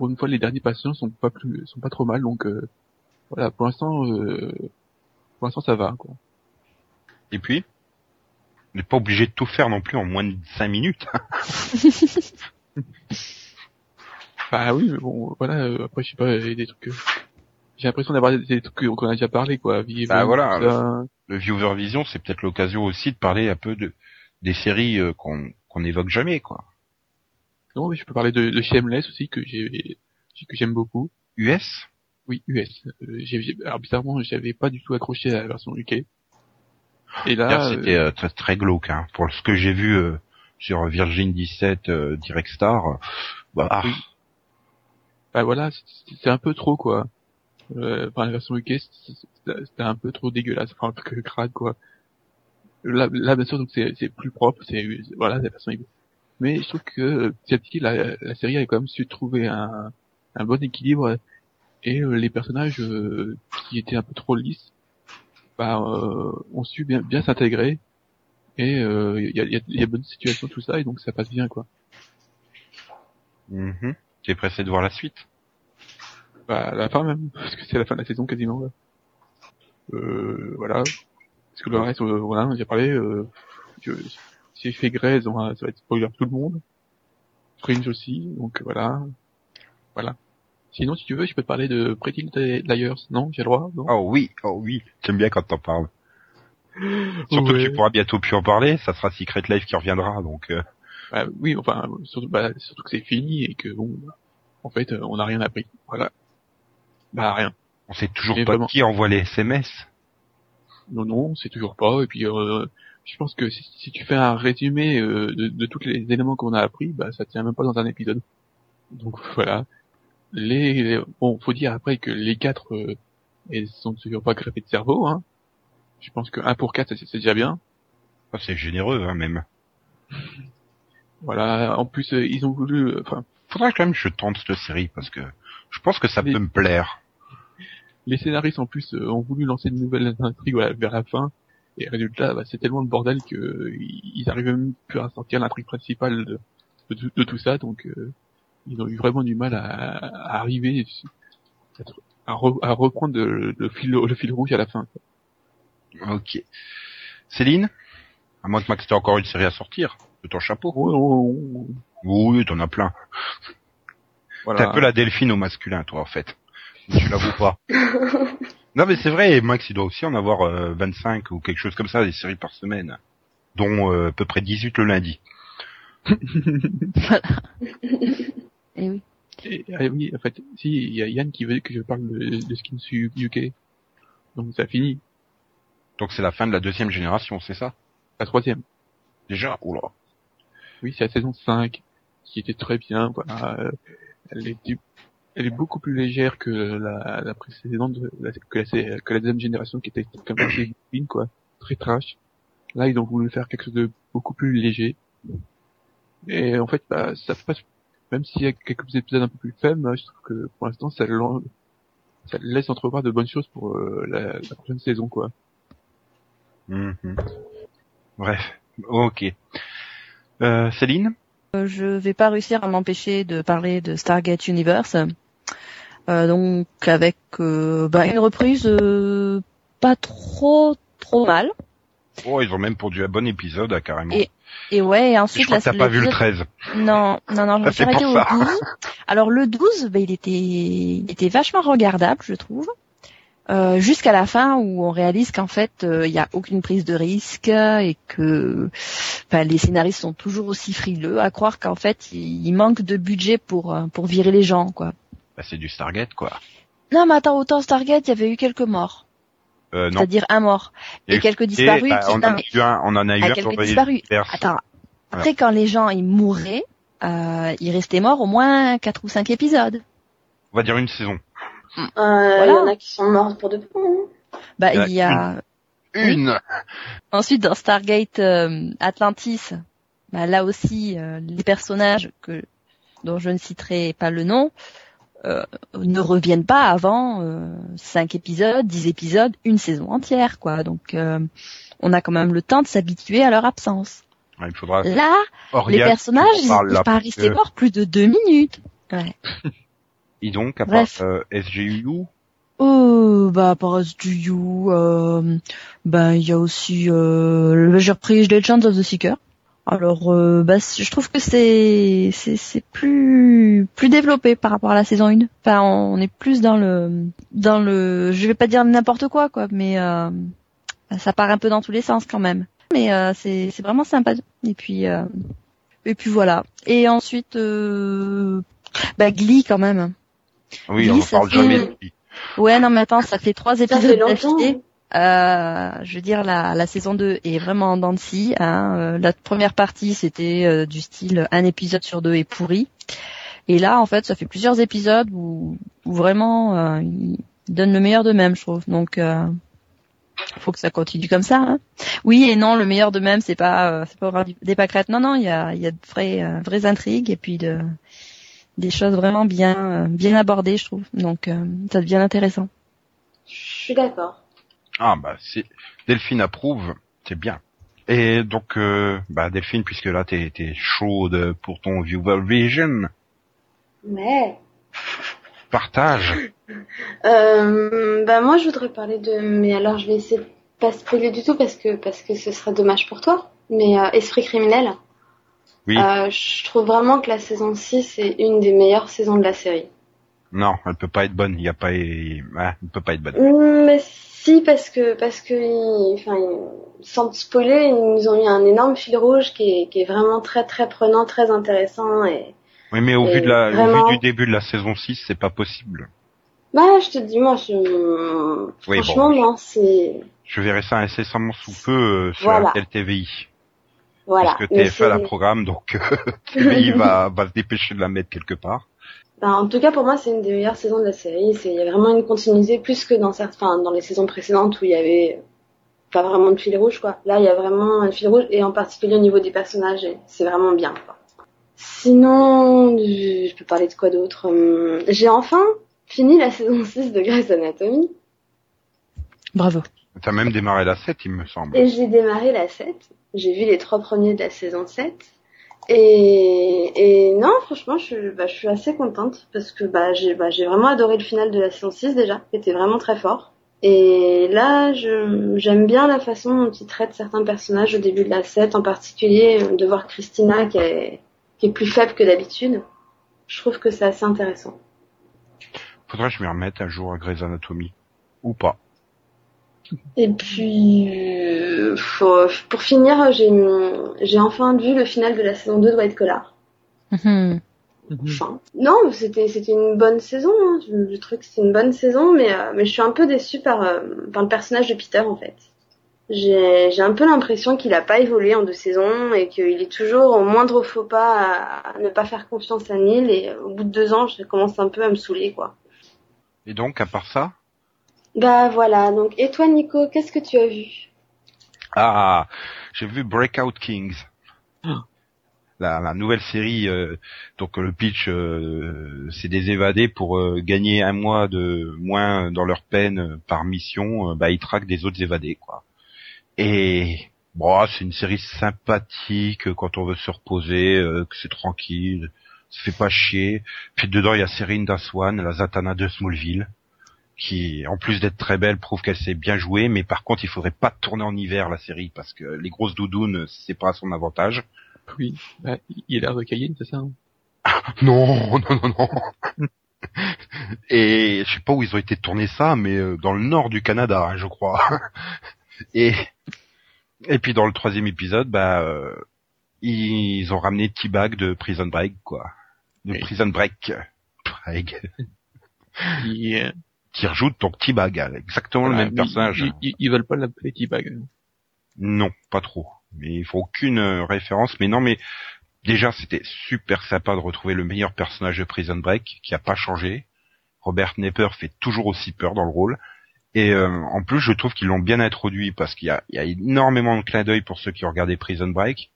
pour une fois, les derniers patients sont pas plus, sont pas trop mal. Donc euh, voilà, pour l'instant, euh, pour l'instant ça va. Quoi. Et puis, on n'est pas obligé de tout faire non plus en moins de 5 minutes. Bah oui, mais bon, voilà, euh, après, je sais pas, il y a des trucs... J'ai l'impression d'avoir des, trucs qu'on a déjà parlé, quoi. Bah voilà, ça. Le Viewer Vision, c'est peut-être l'occasion aussi de parler un peu de des séries qu'on qu'on évoque jamais, quoi. Non, mais je peux parler de, de Shameless aussi, que j'ai que j'aime beaucoup. US Oui, US. Euh, j'ai- j'ai- alors bizarrement, j'avais pas du tout accroché à la version UK. Et là, D'ailleurs, euh, c'était euh, très, très glauque. Hein. Pour ce que j'ai vu euh, sur Virgin 17 euh, Direct Star, bah, ah, Oui. bah voilà, c'est- un peu trop, quoi. Euh, enfin, la version UK, c'était un peu trop dégueulasse, enfin un peu que crade, quoi. Là, là bien sûr, donc c'est c'est plus propre, c'est voilà, la version UK. Mais je trouve que petit à petit, la, la série a quand même su trouver un, un bon équilibre et euh, les personnages euh, qui étaient un peu trop lisses, bah, euh, ont su bien, bien s'intégrer et euh, il y, a, y a- a bonne situation tout ça et donc ça passe bien quoi. mhm. tu es pressé de voir la suite? Bah, la fin même, parce que c'est la fin de la saison quasiment. là. Euh, voilà. Parce que le reste, euh, voilà, j'ai parlé. Euh, je, si j'ai fait Grey's, on va- ça va être spoiler pour tout le monde. Fringe aussi, donc voilà. Voilà. Sinon, si tu veux, je peux te parler de Pretty Liars. Non, j'ai le droit Non? Oh oui, oh oui, j'aime bien quand t'en parles. Surtout Ouais. que tu pourras bientôt plus en parler, ça sera Secret Life qui reviendra, donc... euh, Bah, oui, enfin, surtout, bah, surtout que c'est fini et que bon, bah, en fait, on n'a rien appris. Voilà. Bah rien. on sait toujours pas vraiment. qui envoie les SMS. Non, non, c'est toujours pas. Et puis, euh, je pense que si, si tu fais un résumé euh, de, de tous les éléments qu'on a appris, bah ça tient même pas dans un épisode. Donc voilà. Les bon, faut dire après que les quatre, euh, elles sont toujours pas greffées de cerveau. Hein. Je pense que 1 pour 4 c'est déjà bien. Ah, c'est généreux, hein, même. Voilà. En plus, euh, ils ont voulu, euh, enfin, Faudrait quand même que je tente cette série, parce que je pense que ça peut me plaire. les scénaristes en plus euh, ont voulu lancer de nouvelles intrigues voilà, vers la fin. Et résultat, bah, c'est tellement le bordel que euh, ils arrivent même plus à sortir l'intrigue principale de, de, tout- de tout ça. Donc, euh, ils ont eu vraiment du mal à, à arriver à, re- à reprendre le, le fil, le fil rouge à la fin. quoi. Ok. Céline? À moins que Max t'ait encore une série à sortir, de ton chapeau. Oh, oh, oh, Oui, t'en as plein. voilà. T'es un peu la Delphine au masculin, toi, en fait. Tu l'avoues pas. non, mais c'est vrai, Max, il doit aussi en avoir euh, 25 ou quelque chose comme ça, des séries par semaine. Dont euh, à peu près 18 le lundi. Et oui. Et, ah oui, en fait, si, il y a Yann qui veut que je parle de, de Skins UK. Donc ça finit. Donc c'est la fin de la deuxième génération, c'est ça? La troisième. Déjà? Oula. Oui, c'est la saison 5, qui était très bien. Voilà. Euh, Elle, était, elle est beaucoup plus légère que la, la précédente, la- que, la, que la deuxième génération, qui était comme assez fine, quoi. Très trash. Là, ils ont voulu faire quelque chose de beaucoup plus léger. Et en fait, bah, ça passe, même s'il y a quelques épisodes un peu plus faibles, je trouve que pour l'instant, ça, l'en- ça laisse entrevoir de bonnes choses pour euh, la, la prochaine saison, quoi. Mhm. Bref, ok. Euh, Céline? Euh, je vais pas réussir à m'empêcher de parler de Stargate Universe. Euh, donc avec euh, bah, une reprise euh, pas trop trop mal. Oh, ils ont même pondu un bon épisode, ah, carrément. Et Et ouais, et je ensuite crois que t'as pas vu le l'épisode- 13. Non, non, non, je me suis arrêtée pour au ça. 12. Alors le 12, ben, il était, il était vachement regardable, je trouve. Euh, jusqu'à la fin où on réalise qu'en fait euh, il n'y a aucune prise de risque et que les scénaristes sont toujours aussi frileux à croire qu'en fait il, il manque de budget pour euh, pour virer les gens quoi. Bah, c'est du Stargate, quoi. Non mais attends autant Stargate il y avait eu quelques morts, Euh, non. c'est-à-dire un mort Il y a et quelques disparus. bah, qui- on, en non, mais- un, on en a eu Ah, un quelques disparus. Attends. Après, quand les gens ils mouraient, euh, ils restaient morts au moins quatre ou cinq épisodes. On va dire une saison. Euh, Il y Voilà. en a qui sont morts pour de bon. hein. Bah, Il y en a il y a Une. ensuite dans Stargate euh, Atlantis, bah, là aussi euh, les personnages que dont je ne citerai pas le nom euh, ne reviennent pas avant euh, cinq épisodes, dix épisodes, une saison entière, quoi. Donc euh, on a quand même le temps de s'habituer à leur absence. Ouais, Il faudra. Là, les personnages, ils ils là, pas parce restés que- morts plus de deux minutes. Ouais. Et donc, à part euh, SGU, Oh, bah, par du You, euh, ben, il y a aussi, euh, le j'ai repris Legends of the Seeker. Alors, euh, bah, je trouve que c'est, c'est, c'est plus, plus développé par rapport à la saison 1. Enfin, on est plus dans le, dans le, je vais pas dire n'importe quoi, quoi, mais, euh, ça part un peu dans tous les sens quand même. Mais, euh, c'est, c'est vraiment sympa. Et puis, euh, et puis voilà. Et ensuite, euh, bah, Glee quand même. oui, on ça parle fait- jamais de. Ouais, non, mais attends, ça fait trois Ça épisodes fait longtemps. d'affilée. Euh, je veux dire, la, la saison 2 est vraiment en dents de. Hein. Euh, La première partie, c'était euh, du style un épisode sur deux est pourri. Et là, en fait, ça fait plusieurs épisodes où, où vraiment euh, ils donnent le meilleur d'eux-mêmes, je trouve. Donc, faut que ça continue comme ça. Hein. Oui et non, le meilleur d'eux-mêmes, c'est pas, c'est pas des pâquerettes. Non, non, il y a, y a de vraies, vraies intrigues et puis de, des choses vraiment bien, bien abordées, je trouve. Donc, ça devient intéressant. Je suis d'accord. Ah bah c'est Delphine approuve, c'est bien. Et donc euh, bah Delphine, puisque là t'es t'es chaude pour ton Viewer Vision, Mais partage. euh, bah moi je voudrais parler de mais alors je vais essayer de pas spoiler du tout parce que parce que ce serait dommage pour toi. Mais euh, Esprit criminel, Oui. euh, je trouve vraiment que la saison 6 est une des meilleures saisons de la série. Non, elle peut pas être bonne. Il y a pas, ouais, elle peut pas être bonne. Mm, Mais si parce que parce que ils- enfin ils- sans te spoiler, ils nous ont mis un énorme fil rouge qui est qui est vraiment très très prenant, très intéressant et Oui, mais au vu de la, au vu du début de la saison 6, c'est pas possible. bah je te dis moi je Oui, franchement bon. non c'est Je verrai ça incessamment sous peu euh, sur Voilà. RTL TVI. voilà. Parce que Mais TF1 la programme, donc euh, TVI va, va se dépêcher de la mettre quelque part. Ben, en tout cas, pour moi, c'est une des meilleures saisons de la série. Il y a vraiment une continuité plus que dans certains, enfin, dans les saisons précédentes où il y avait pas vraiment de fil rouge, quoi. Là, il y a vraiment un fil rouge et en particulier au niveau des personnages, c'est vraiment bien, quoi. Sinon, je je peux parler de quoi d'autre? Hum, J'ai enfin fini la saison 6 de Grey's Anatomy Bravo. T'as même démarré la 7, il me semble. et j'ai démarré la 7. J'ai vu les trois premiers de la saison 7. Et, non, franchement, je, suis- bah, je suis assez contente parce que bah, j'ai bah, j'ai vraiment adoré le final de la saison 6 déjà, qui était vraiment très fort. Et là, j'aime bien la façon dont ils traitent certains personnages au début de la 7, en particulier euh, de voir Christina qui est, plus faible que d'habitude. Je trouve que c'est assez intéressant. Faudrait que je m'y remette un jour à Grey's Anatomy. Ou pas. Et puis, euh, faut- pour finir, j'ai enfin vu le final de la saison 2 de White Collar. Mhm. Enfin, non, c'était c'était une bonne saison. Hein. Trouve que c'était une bonne saison, mais euh, mais je suis un peu déçue par euh, par le personnage de Peter en fait. J'ai j'ai un peu l'impression qu'il a pas évolué en deux saisons et qu'il est toujours au moindre faux pas à, à ne pas faire confiance à Neil et au bout de deux ans, je commence un peu à me saouler quoi. Et donc, à part ça, Bah voilà. Donc et toi Nico, qu'est-ce que tu as vu? Ah, j'ai vu Breakout Kings. Ah. La, la nouvelle série, euh, donc le pitch, euh, c'est des évadés pour euh, gagner un mois de moins dans leur peine euh, par mission. euh, bah, ils traquent des autres évadés, quoi. Et bon, c'est une série sympathique quand on veut se reposer, euh, que c'est tranquille, ça fait pas chier. Puis dedans, il y a Serena Swan, la Zatanna de Smallville, qui, en plus d'être très belle, prouve qu'elle sait bien jouer. Mais par contre, il faudrait pas tourner en hiver la série parce que les grosses doudounes, c'est pas à son avantage. Oui, bah, il a l'air de Cayenne, c'est ça hein? Non, non, non, non. Et je sais pas où ils ont été tourner ça, mais euh, dans le nord du Canada, hein, je crois. Et et puis dans le troisième épisode, bah euh, ils ont ramené T-Bag de Prison Break, quoi. De Oui. Prison Break. Break. Ils, euh, Qui rejoute donc T-Bag, exactement le même personnage. Ils, ils, ils veulent pas l'appeler T-Bag. Non, pas trop. Mais il faut aucune euh, référence. Mais non, mais déjà c'était super sympa de retrouver le meilleur personnage de Prison Break qui a pas changé. Robert Nepper fait toujours aussi peur dans le rôle. Et euh, en plus, je trouve qu'ils l'ont bien introduit parce qu'il y a, il y a énormément de clins d'œil pour ceux qui ont regardé Prison Break.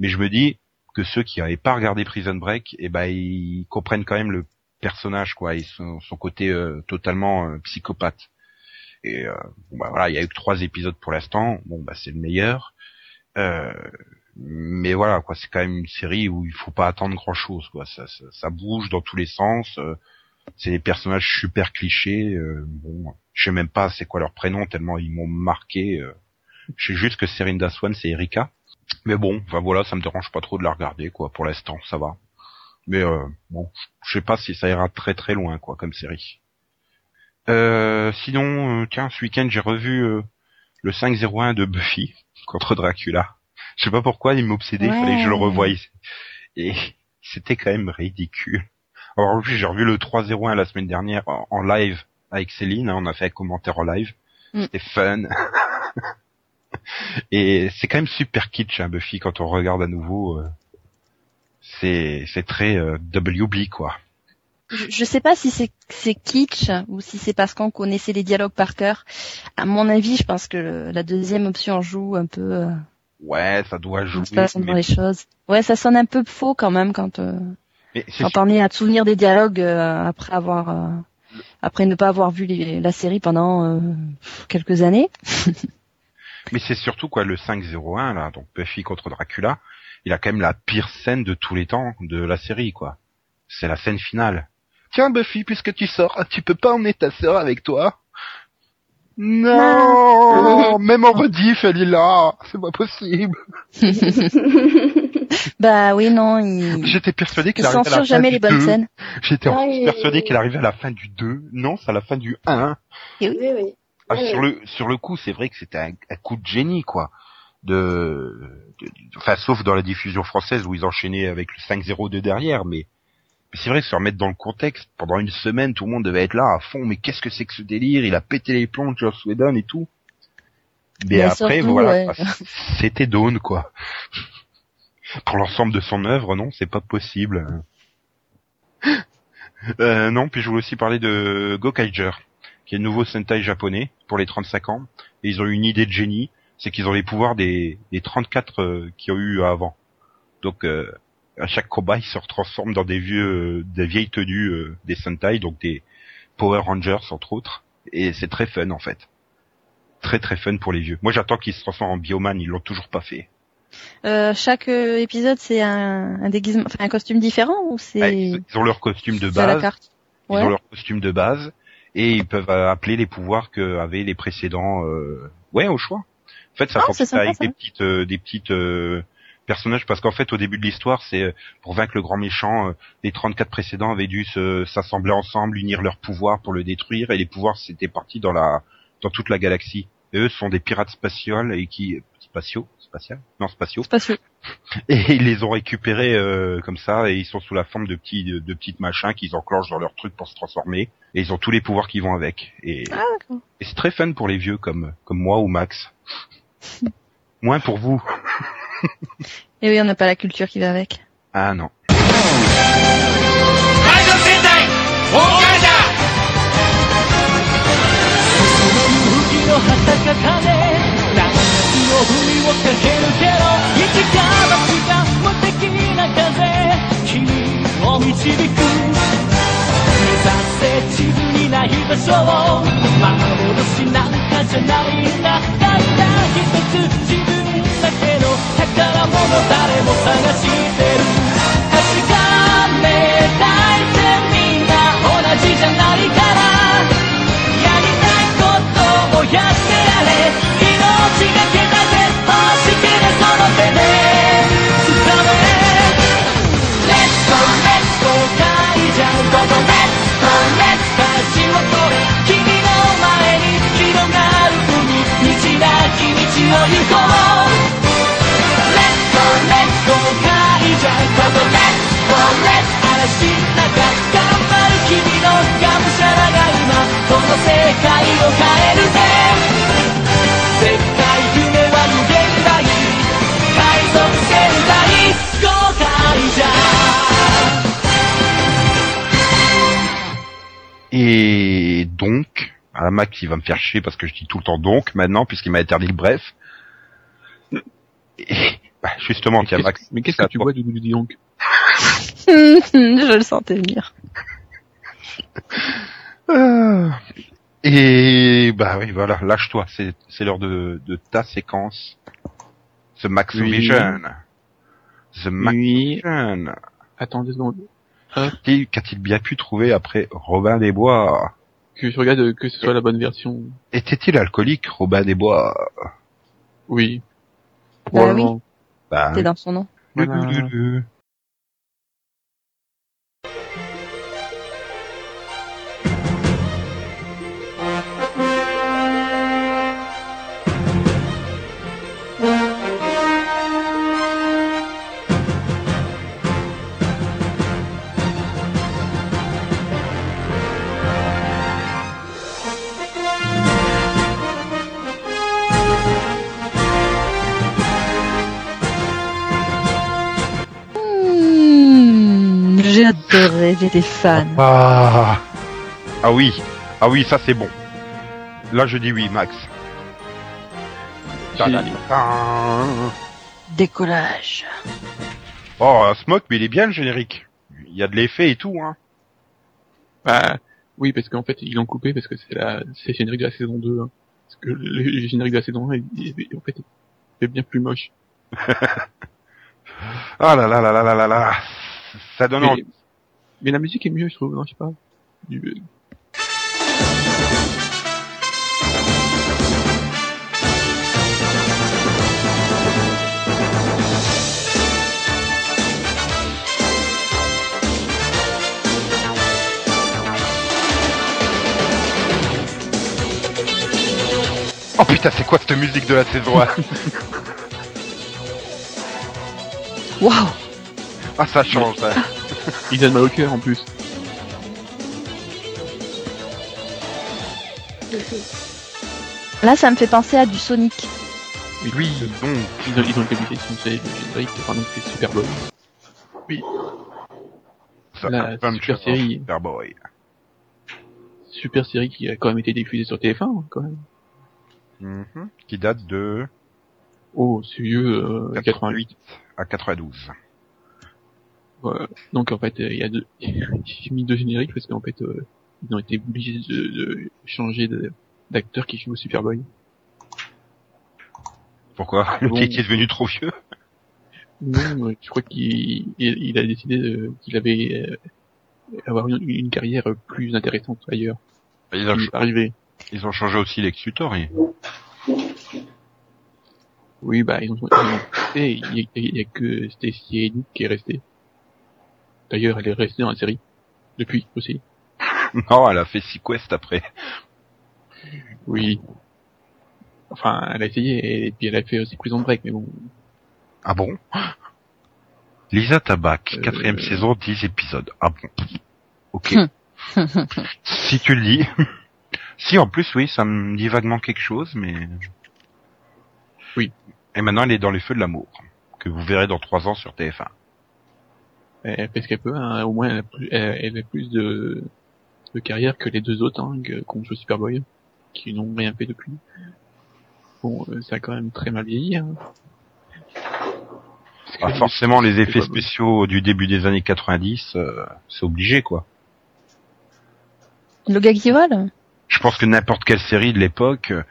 Mais je me dis que ceux qui n'avaient pas regardé Prison Break, eh ben ils comprennent quand même le personnage, quoi, et son, son côté euh, totalement euh, psychopathe. Et euh, bah, voilà, il y a eu que trois épisodes pour l'instant. Bon, bah c'est le meilleur. Mais voilà, quoi, c'est quand même une série où il faut pas attendre grand chose, quoi. Ça, ça, bouge dans tous les sens. c'est des personnages super clichés. bon, je sais même pas c'est quoi leur prénom tellement ils m'ont marqué. je sais juste que Serinda Swan c'est Erika. Mais bon, enfin voilà, ça me dérange pas trop de la regarder, quoi. Pour l'instant, ça va. Mais euh, bon, je sais pas si ça ira très très loin, quoi, comme série. Euh, sinon, euh, tiens, ce week-end j'ai revu euh, le 501 de Buffy contre Dracula. Je sais pas pourquoi il m'obsédait, il fallait que je le revoie. Et c'était quand même ridicule. Alors en plus, j'ai revu le 301 la semaine dernière en, en live avec Céline, hein, on a fait un commentaire en live. Mm. C'était fun. Et c'est quand même super kitsch, hein, Buffy, quand on regarde à nouveau. euh, c'est c'est très euh, WB, quoi. Je, je sais pas si c'est c'est kitsch ou si c'est parce qu'on connaissait les dialogues par cœur. À mon avis, je pense que le- la deuxième option joue un peu euh, Ouais, ça doit jouer. mais- les choses. Ouais, ça sonne un peu faux quand même quand euh, mais quand on est à te souvenir des dialogues euh, après avoir euh, après ne pas avoir vu les- la série pendant euh, quelques années. Mais c'est surtout quoi le 501 là, donc Buffy contre Dracula, il a quand même la pire scène de tous les temps de la série quoi. C'est la scène finale. Tiens Buffy, puisque tu sors, tu peux pas emmener ta sœur avec toi? Non, même en rediff elle est là, c'est pas possible. bah oui, non, il, J'étais persuadé il qu'il arrivait à la fin jamais du les bonnes 2. scènes. J'étais Ah, persuadé qu'il arrivait à la fin du 2. Non, c'est à la fin du 1. oui, oui. Ah, Ouais, sur le sur le coup, c'est vrai que c'était un, un coup de génie quoi. De, de- de- enfin sauf dans la diffusion française où ils enchaînaient avec le 5-0 de derrière, mais, mais c'est vrai que se remettre dans le contexte, pendant une semaine, tout le monde devait être là à fond. Mais qu'est-ce que c'est que ce délire? Il a pété les plombs, Joss Whedon et tout. Mais Mais après, surtout, voilà, ouais. c'était Dawn quoi. Pour l'ensemble de son œuvre, non, c'est pas possible. Euh, non, puis je voulais aussi parler de Gokaiger, qui est le nouveau Sentai japonais pour les 35 ans. Et ils ont eu une idée de génie, c'est qu'ils ont les pouvoirs des, des 34 euh, qu'il y a eu avant. Donc euh, à chaque combat, ils se transforment dans des vieux, euh, des vieilles tenues euh, des Sentai, donc des Power Rangers entre autres. Et c'est très fun en fait. Très très fun pour les vieux. Moi j'attends qu'ils se transforment en Bioman, ils l'ont toujours pas fait. Euh, chaque euh, épisode, c'est un, un déguisement, enfin un costume différent ou c'est ils, ils ont leur costume de base, ils Ouais. ont leur costume de base et ils peuvent appeler les pouvoirs que avaient les précédents. euh, Ouais, au choix. En fait, ça Ah, fonctionne sympa, avec ça. des petites, euh, des petites euh, personnages parce qu'en fait, au début de l'histoire, c'est euh, pour vaincre le grand méchant. euh, les 34 précédents avaient dû se s'assembler ensemble, unir leurs pouvoirs pour le détruire et les pouvoirs c'était parti dans la dans toute la galaxie. Et eux sont des pirates spatiaux et qui spatiaux, spatial, non spatiaux. Sûr. Et ils les ont récupérés euh, comme ça, et ils sont sous la forme de petits de, de petites machins qu'ils enclenchent dans leur truc pour se transformer. Et ils ont tous les pouvoirs qui vont avec. Et, Ah, et c'est très fun pour les vieux comme comme moi ou Max. Moins pour vous. Et oui, on n'a pas la culture qui va avec. Ah non. な風君を導く目指せ地図にない場所を幻なんかじゃないんだたった一つ自分だけの宝物誰も探してる確かめたいぜみんな同じじゃないからやりたいことをやってやれ命がけ Et donc, un Mac qui va me faire chier parce que je dis tout le temps donc maintenant puisqu'il m'a interdit le bref. Et, bah, justement, Mais tiens, qu'est-ce- Max. Mais qu'est-ce c'est à que tu vois du dis donc je le sentais venir. Euh, Et bah oui, voilà, lâche-toi, c'est c'est l'heure de, de ta séquence. The Max Oui. Vision. The Max Oui. Vision. Attends deux secondes. Qui- Qu'a-t-il bien pu trouver après Robin des Bois? Que je regarde euh, que ce soit la bonne version. Était-il alcoolique, Robin des Bois? Oui. Bah Probablement. Bah, C'est dans son nom. Voilà. J'étais fan. Ah. ah oui, ah oui, ça c'est bon. Là je dis oui, Max. Décollage. Oh, un smoke, mais il est bien le générique. Il y a de l'effet et tout, hein. Bah, oui, parce qu'en fait, ils l'ont coupé parce que c'est la, c'est le générique de la saison 2. hein. Parce que le, générique de la saison 1, il, il- en fait, il est bien plus moche. Ah là là là là là là là. Ça donne Mais, envie. Mais la musique est mieux, je trouve, non, je sais pas. Du- Oh putain, c'est quoi cette musique de la saison 1 Waouh Ah, ça change, ça. Il donne mal au cœur, en plus. Là, ça me fait penser à du Sonic. Oui, Oui, donc. Ils ont, ils ont obligés de changer le générique, enfin, donc c'est super bon. Ça La super série. Superboy. Super série qui a quand même été diffusée sur TF1, hein, quand même. Mhm. Qui date de Oh, c'est vieux, euh, 88. à 92. Donc en fait, euh, il y a deux, j'ai mis deux génériques parce qu'en fait, euh, ils ont été obligés de, de changer d'acteur qui joue Superboy. Pourquoi Le Bon. est devenu trop vieux Non, je crois qu'il il, il a décidé qu'il avait euh, avoir une, une carrière plus intéressante ailleurs. ils ont, arrivé. ils ont changé aussi Lex Luthor. et- Oui, bah ils ont, ils ont et il y, a- il y a que Stacy Haiduk qui est restée. D'ailleurs, elle est restée dans la série depuis aussi. Non, elle a fait Sequest après. Oui. Enfin, elle a essayé et puis elle a fait aussi Prison Break, mais bon, Ah bon? Lisa Tabac, Euh, quatrième saison, 10 épisodes. Ah bon Ok. Hmm. si tu le dis. si, en plus, oui, ça me dit vaguement quelque chose, mais... Oui. Et maintenant, elle est dans les feux de l'amour, que vous verrez dans trois ans sur TF1. Elle fait ce qu'elle peut, hein. au moins elle a plus, elle, elle a plus de, de carrière que les deux autres hein, qu'on joue Superboy, qui n'ont rien fait depuis. Bon, euh, ça a quand même très mal vieilli. Hein. Ah, forcément, les effets spéciaux du début des années 90, euh, c'est obligé, quoi. Le gars qui vole? Je pense que n'importe quelle série de l'époque... euh,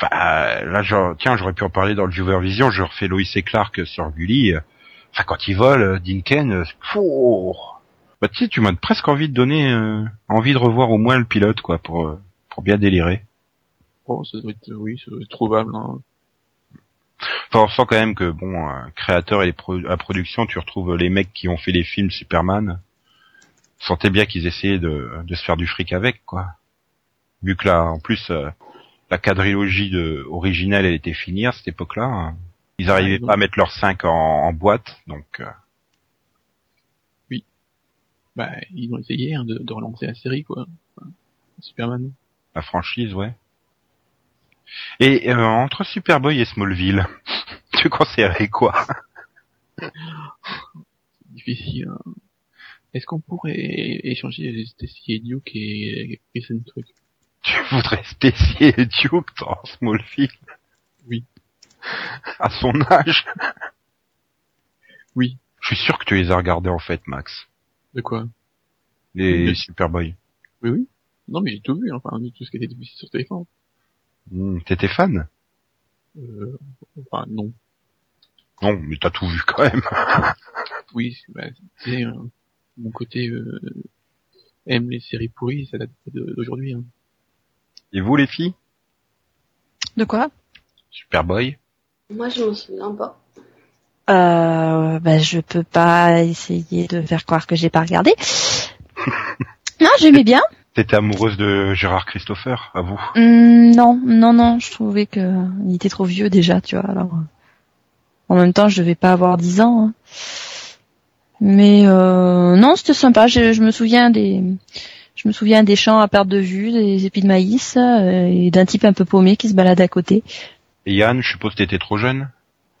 Enfin, euh, là, genre, tiens, j'aurais pu en parler dans le Viewer Vision, je refais Lois et Clark sur Gulli. Euh, Enfin, quand ils volent, euh, Dinken, euh, pouh, bah tu sais, tu m'as presque envie de donner, euh, envie de revoir au moins le pilote, quoi, pour euh, pour bien délirer. Oh, ça doit être, oui, ça doit être trouvable. Hein. Enfin, on sent quand même que bon, euh, créateur et pro- la production, tu retrouves les mecs qui ont fait les films Superman. Sentais bien qu'ils essayaient de, de se faire du fric avec, quoi. Vu que là, en plus, euh, la quadrilogie de, originelle, elle était finie à cette époque-là. hein. Ils arrivaient Ouais, pas à mettre leurs 5 en, en boîte, donc euh, Bah, ils ont essayé hein, de, de relancer la série, quoi. Enfin, Superman. la franchise, ouais. Et euh, entre Superboy et Smallville, tu conseillerais quoi? Difficile. Hein. Est-ce qu'on pourrait échanger Stacy et Duke et Kristen Truc Tu voudrais Stacy et Duke dans Smallville? Oui. À son âge Oui. Je suis sûr que tu les as regardés en fait, Max. De quoi? Les Oui. Superboy. Oui, oui. Non, mais j'ai tout vu, enfin, tout ce qui était diffusé sur téléphone. Hmm, T'étais fan? Euh, enfin, non. Non, mais t'as tout vu quand même. Oui, bah, tu sais, euh, mon côté euh, aime les séries pourries, ça date d'aujourd'hui. Hein. Et vous les filles? De quoi? Superboy Moi, je m'en souviens pas. euh, bah, Je peux pas essayer de faire croire que j'ai pas regardé. non, j'aimais bien. T'étais amoureuse de Gérard Christopher, à vous? Hum, non, non, non, je trouvais que il était trop vieux déjà, tu vois. Alors, en même temps, je devais pas avoir 10 ans. hein. Mais euh, non, c'était sympa. Je, je me souviens des, je me souviens des champs à perte de vue, des épis de maïs euh, et d'un type un peu paumé qui se balade à côté. Et Yann, je suppose que t'étais trop jeune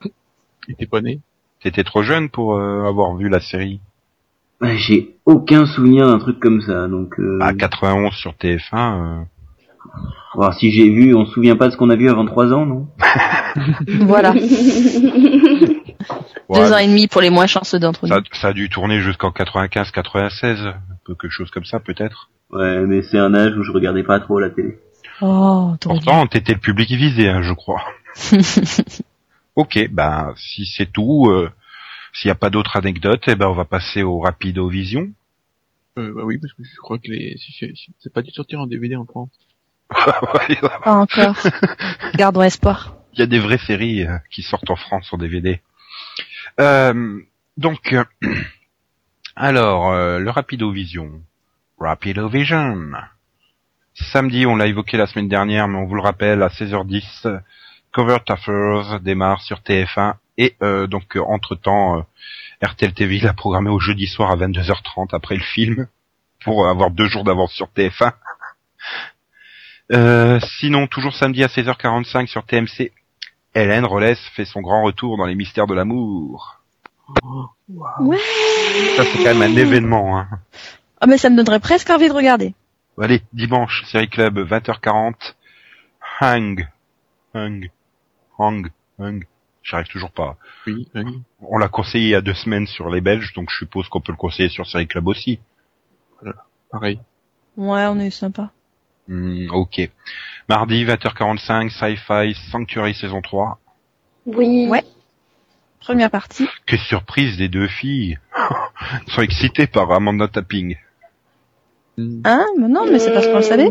Il était pas né. T'étais trop jeune pour euh, avoir vu la série J'ai aucun souvenir d'un truc comme ça, donc. Euh... À 91 sur TF1, euh, alors, si j'ai vu, on se souvient pas de ce qu'on a vu avant trois ans, non? Voilà, ouais, deux ans et demi pour les moins chanceux d'entre nous. ça, ça a dû tourner jusqu'en 95-96, un peu quelque chose comme ça peut-être. Ouais, mais c'est un âge où je regardais pas trop la télé. Oh. Pourtant, t'étais le public visé, hein, je crois. ok, ben si c'est tout, euh, s'il n'y a pas d'autres anecdotes, eh ben on va passer au Rapido Vision. Euh, bah oui, parce que je crois que les, si- si- si- c'est pas dû sortir en DVD en France. Pas encore. Gardons espoir. Il y a des vraies séries euh, qui sortent en France en DVD. Euh, donc, euh, alors, euh, le Rapido Vision. Rapido Vision. Samedi, on l'a évoqué la semaine dernière, mais on vous le rappelle, à 16h10, euh, Covert Affairs démarre sur TF1. Et euh, donc, euh, entre-temps, euh, RTL TV l'a programmé au jeudi soir à 22h30 après le film, pour avoir deux jours d'avance sur TF1. Euh, sinon, toujours samedi à 16h45 sur TMC, Hélène Rollès fait son grand retour dans les mystères de l'amour. Ouais. Ça, c'est quand même un événement. Hein. Ah mais ça me donnerait presque envie de regarder. Allez, dimanche, série club, 20h40. Hang. Hang. Hang. Hang. J'arrive toujours pas. Oui, oui. On l'a conseillé il y a deux semaines sur les Belges, donc je suppose qu'on peut le conseiller sur série club aussi. pareil. Ouais, on est sympa. Hmm, ok. Mardi, 20h45, Sci-Fi Sanctuary saison 3. Oui. Ouais. Première partie. Quelle surprise des deux filles. Elles sont excitées par Amanda Tapping. Hmm. Hein Mais non, mais c'est parce qu'on le savait.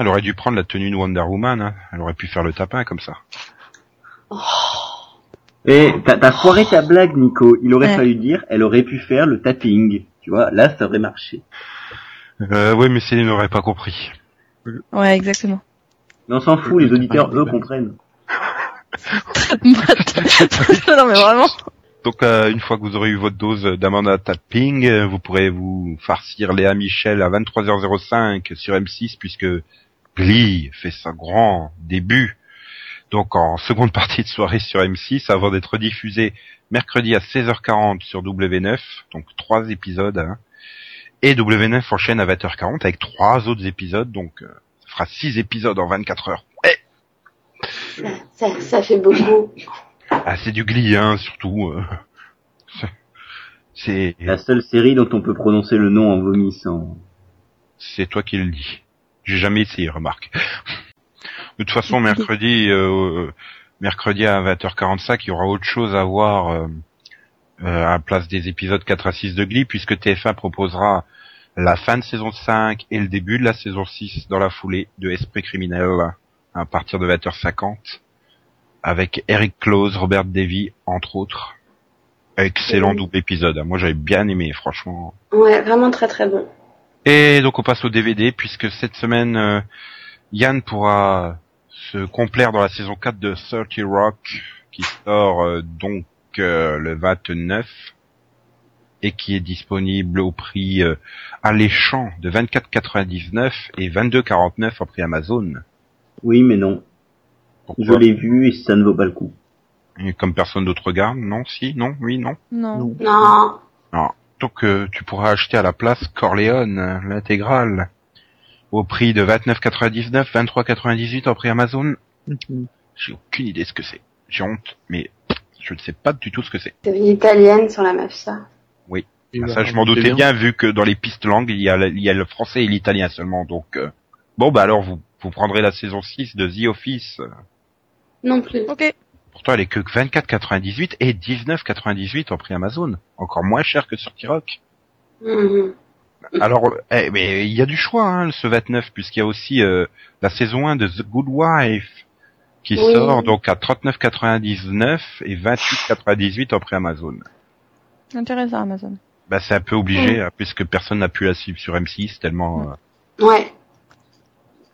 Elle aurait dû prendre la tenue de Wonder Woman, hein. Elle aurait pu faire le tapin comme ça. Eh, t'as t'as foiré ta blague, Nico. Il aurait Ouais. fallu dire, elle aurait pu faire le tapping. Tu vois, là, ça aurait marché. Euh, ouais, mais Céline n'aurait pas compris. Ouais, exactement. Mais on s'en fout, Oui, les auditeurs, eux, comprennent. non mais vraiment. Donc, euh, une fois que vous aurez eu votre dose d'Amanda Tapping, euh, vous pourrez vous farcir Léa Michel à 23h05 sur M6 puisque Glee fait sa grand début. Donc, en seconde partie de soirée sur M6 avant d'être diffusé mercredi à 16h40 sur W9. Donc, trois épisodes. hein. Et W9 enchaîne à 20h40 avec trois autres épisodes. Donc, euh, ça fera six épisodes en 24 heures. Ça, ça, ça fait beaucoup. Ah, c'est du Glee, hein, surtout. euh. C'est- C'est La seule série dont on peut prononcer le nom en vomissant. c'est toi qui le dis. J'ai jamais essayé, remarque. De toute façon, mercredi, euh, mercredi à 20h45, il y aura autre chose à voir euh, euh, à la place des épisodes 4 à 6 de Glee, puisque TF1 proposera la fin de saison 5 et le début de la saison 6 dans la foulée de Esprit criminel à partir de 20h50 avec Eric Close, Robert Davy, entre autres. Excellent double épisode. Moi, j'avais bien aimé, franchement. Ouais, vraiment très très bon. Et donc on passe au DVD puisque cette semaine euh, Yann pourra se complaire dans la saison 4 de 30 Rock qui sort euh, donc euh, le 29 et qui est disponible au prix euh, alléchant de 24,99 et 22,49 en prix Amazon. Oui, mais non. Je Pourquoi l'ai vu et ça ne vaut pas le coup. Et Comme personne d'autre regarde, non, si, non, oui, non. Non. Non. Donc euh, tu pourras acheter à la place Corleone, l'intégrale, au prix de 29,99, 23,98 en prix Amazon. Mhm. J'ai aucune idée ce que c'est. J'ai honte, mais je ne sais pas du tout ce que c'est. Série italienne sur la mafia. Ah, voilà, ça, je m'en c'est doutais bien, vu que dans les pistes langues, il y a, le- il y a le français et l'italien seulement. Donc, euh, bon, bah alors, vous, vous prendrez la saison 6 de The Office. Non plus. Ok. Pourtant, elle est que 24,98 et 19,98 en prix Amazon. Encore moins cher que sur T-Rock. Mhm. Alors, eh, mais il y a du choix, hein, ce 29, puisqu'il y a aussi euh, la saison 1 de The Good Wife qui Oui. sort donc à 39,99 et 28,98 en prix Amazon. Intéressant Amazon. Bah, c'est un peu obligé, hein, puisque personne n'a pu la suivre sur M6 tellement. euh, Ouais.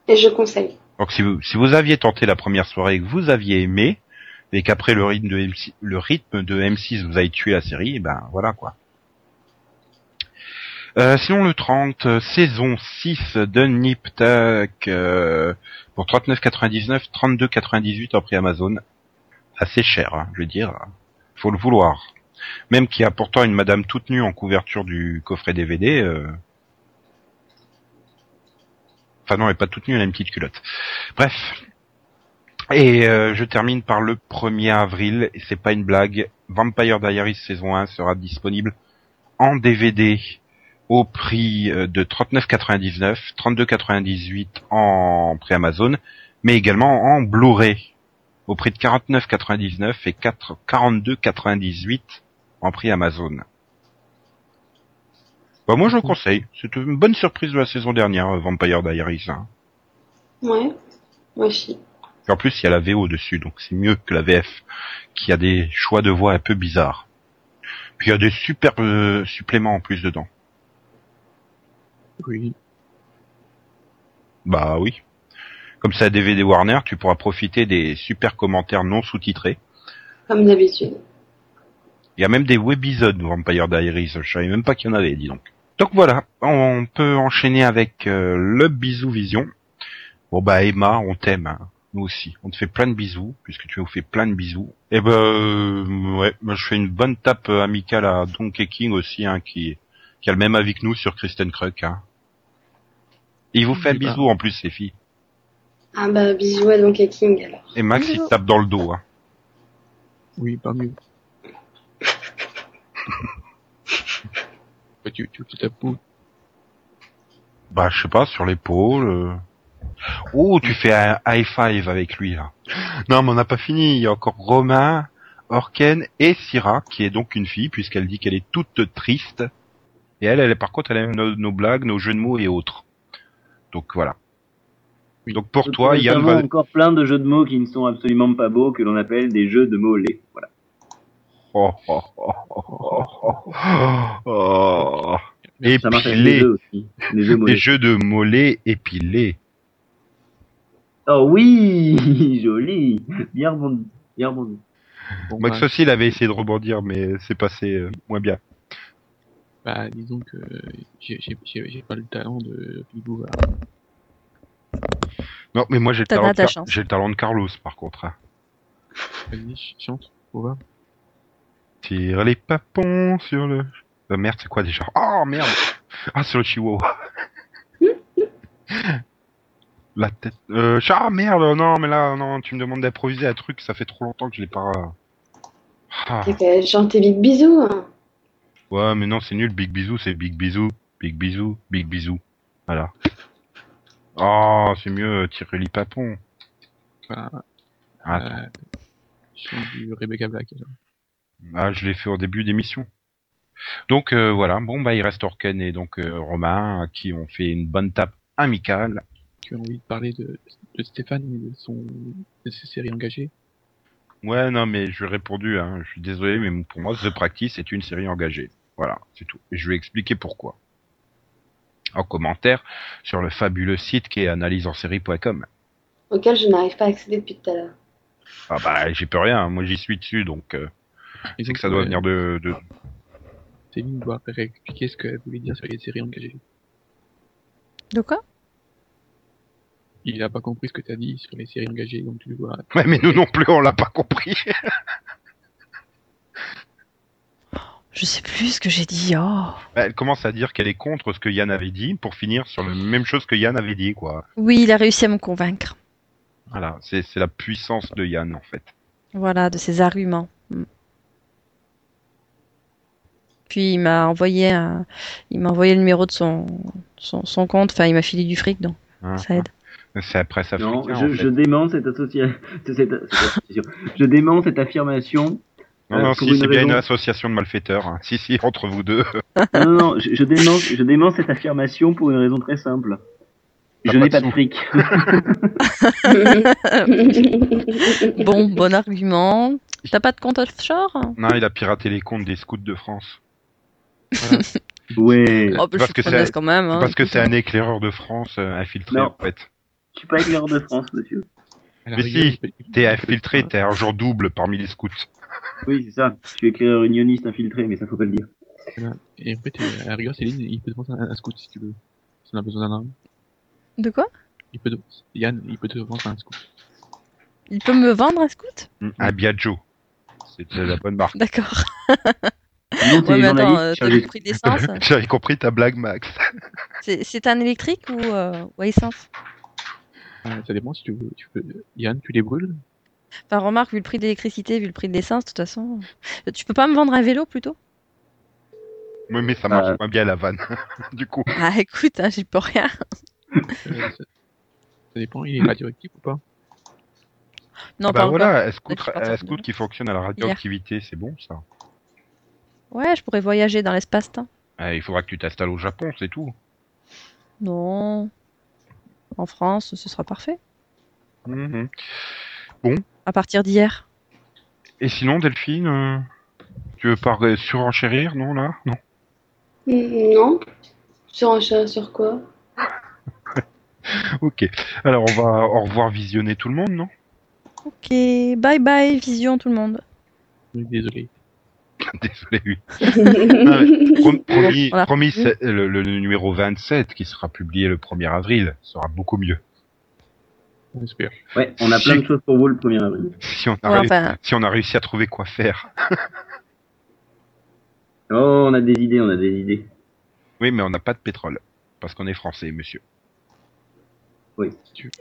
Et je conseille. Donc si vous, si vous aviez tenté la première soirée et que vous aviez aimé, et qu'après le rythme de M6, le rythme de M6 vous avez tué la série, eh ben voilà quoi. Euh, sinon le 30, euh, saison 6 de Nip Tuck, euh, pour 39,99, 32,98 en prix Amazon. Assez cher, hein, je veux dire. Faut le vouloir. Même qu'il y a pourtant une madame toute nue en couverture du coffret DVD. euh, Enfin non, elle est pas toute nue, elle a une petite culotte. Bref. Et euh, je termine par le 1er avril, et c'est pas une blague, Vampire Diaries saison 1 sera disponible en DVD au prix euh, de 39,99, 32,98 en prix Amazon, mais également en Blu-ray au prix de 49,99 et 4 42,98 en prix Amazon. Bah moi je le conseille, c'est une bonne surprise de la saison dernière, Vampire Diaries. Hein. Ouais. Moi aussi. Et en plus, il y a la VO dessus, donc c'est mieux que la VF, qui a des choix de voix un peu bizarres. Puis il y a des super euh, suppléments en plus dedans. Oui. Bah oui. Comme c'est un DVD Warner, tu pourras profiter des super commentaires non sous-titrés. Comme d'habitude. Il y a même des webisodes de Vampire Diaries, je savais même pas qu'il y en avait, dis donc. Donc voilà, on peut enchaîner avec euh, le bisou vision. Bon bah Emma, on t'aime, hein. Nous aussi. On te fait plein de bisous, puisque tu nous fais plein de bisous. Et ben euh, ouais, moi je fais une bonne tape euh, amicale à Donkey King aussi, hein, qui, qui a le même avis que nous sur Kristen Kruk. Hein. Et il vous fait un bisou en plus, les filles. Ah bah bisous à Donkey King alors. Et Max, il Bisous. te tape dans le dos. Hein. Oui, pas mieux. Bah, tu, tu, tu tapes où? Bah je sais pas, sur l'épaule. euh. Oh, tu fais un high five avec lui là. Non, mais on n'a pas fini. Il y a encore Romain, Orken et Syrah, qui est donc une fille, puisqu'elle dit qu'elle est toute triste. Et elle, elle est par contre, elle aime nos, nos blagues, nos jeux de mots et autres. Donc voilà. Donc pour toi, Yann Notamment va... encore plein de jeux de mots qui ne sont absolument pas beaux, que l'on appelle des jeux de mots laids. Voilà. Oh, oh, oh, oh, oh, oh, oh. Épilé. les jeux aussi. Les jeux Des mollets. jeux de mollets épilés. Oh oui, joli. Bien rebondi. Bien rebondi. Bon, Max bah, aussi, il avait essayé de rebondir, mais c'est passé euh, moins bien. bah, disons que j'ai pas le talent de Pibou. Non, mais moi j'ai le, talent de Car- le talent Carlos, par contre. hein. Vas-y, ch- chante, on va. Tire les papons sur le... Euh, merde, c'est quoi déjà? Oh, merde Ah, sur le chihuahua. La tête... Euh, ah, merde, non, mais là, non, tu me demandes d'improviser un truc, ça fait trop longtemps que je l'ai pas... Ah. Chanter Big Bisous. Hein. Ouais, mais non, c'est nul, Big Bisou, c'est Big Bisou, Big Bisou, Big Bisou. Voilà. Oh, c'est mieux, euh, tirer les papons. Attends. euh, chante du Rebecca Black. Ah, je l'ai fait au début d'émission. Donc euh, voilà, bon bah il reste Orken et donc euh, Romain qui ont fait une bonne tape amicale. Tu as envie de parler de, de Stéphane et de, son, de ses séries engagées Ouais, non mais je lui ai répondu, hein, je suis désolé, mais pour moi The Practice est une série engagée. Voilà, c'est tout. Et je vais expliquer pourquoi. En commentaire sur le fabuleux site qui est analyseensérie.com. Auquel je n'arrive pas à accéder depuis tout à l'heure. Ah bah j'y peux rien, moi j'y suis dessus donc euh, c'est que ça doit euh, venir de, de... Céline doit réexpliquer ce qu'elle voulait dire sur les séries engagées. De quoi? Il a pas compris ce que tu as dit sur les séries engagées, donc tu dois... Ouais mais nous non plus on l'a pas compris. Je sais plus ce que j'ai dit. Oh. Bah, Elle commence à dire qu'elle est contre ce que Yann avait dit pour finir sur la même chose que Yann avait dit, quoi. Oui, il a réussi à me convaincre. Voilà, c'est c'est la puissance de Yann, en fait. Voilà, de ses arguments. Mm. Puis il m'a envoyé un... il m'a envoyé le numéro de son son, son compte. Enfin, il m'a filé du fric, donc ça aide. C'est la presse Non, je, en fait. je dément cette, associa- cette- cette association. Je dément cette affirmation. Non, euh, non, pour si, c'est bien une association de malfaiteurs. hein. Si, si, entre vous deux. Non, non, non, je, je dément, je dément cette affirmation pour une raison très simple. Je pas n'ai de pas de fric. Bon, bon argument. T'as pas de compte offshore? Non, il a piraté les comptes des scouts de France. Ouais. Oh, bah, je Parce que c'est- quand même. Hein. Parce que c'est un éclaireur de France euh, infiltré, Non. en fait. Je suis pas éclaireur de France, monsieur. Mais si, T'es infiltré, t'es un genre double parmi les scouts. Oui, c'est ça. Je suis éclaireur unioniste infiltré, mais ça faut pas le dire. Et en fait, euh, à la rigueur, Céline, il peut te vendre un, un scout si tu veux. Si on a besoin d'un arme. De quoi? Il peut te... Yann, il peut te vendre un scout. Il peut me vendre un scout? Un Biagio. C'est de la bonne marque. D'accord. Ouais, mais attends, euh, t'as chargé vu de- le prix d'essence? J'avais compris ta blague, Max. C'est c'est un électrique ou, euh, ou à essence? Euh, ça dépend si tu veux. Tu peux... Yann, tu les brûles Enfin, remarque, vu le prix de l'électricité, vu le prix de l'essence, de toute façon. euh, Tu peux pas me vendre un vélo plutôt? Oui, mais ça marche Euh. moins bien la vanne. du coup. Ah, écoute, hein, j'y peux rien. Ça... ça dépend, il est radioactif ou pas? Non, Ah bah pas voilà, un scout qui fonctionne à la radioactivité, c'est bon ça? Ouais, je pourrais voyager dans l'espace-temps. Ah, il faudra que tu t'installes au Japon, c'est tout. Non. En France, ce sera parfait. Mhm. À partir d'hier. Et sinon, Delphine, euh, tu veux pas surenchérir, non, là? Non non. Sur un chat, sur quoi? Ok. Alors, on va au revoir visionner tout le monde, non? Ok, bye bye, vision tout le monde. Oui, Désolé. Désolé, oui. Mais prom- promis, Voilà. promis le, le numéro 27 qui sera publié le 1er avril sera beaucoup mieux. Ouais, on a plein de choses pour vous le 1er avril. Si on a, Ouais, réu- enfin, si on a réussi à trouver quoi faire. Oh, on a des idées, on a des idées. Oui, mais on n'a pas de pétrole. Parce qu'on est français, monsieur.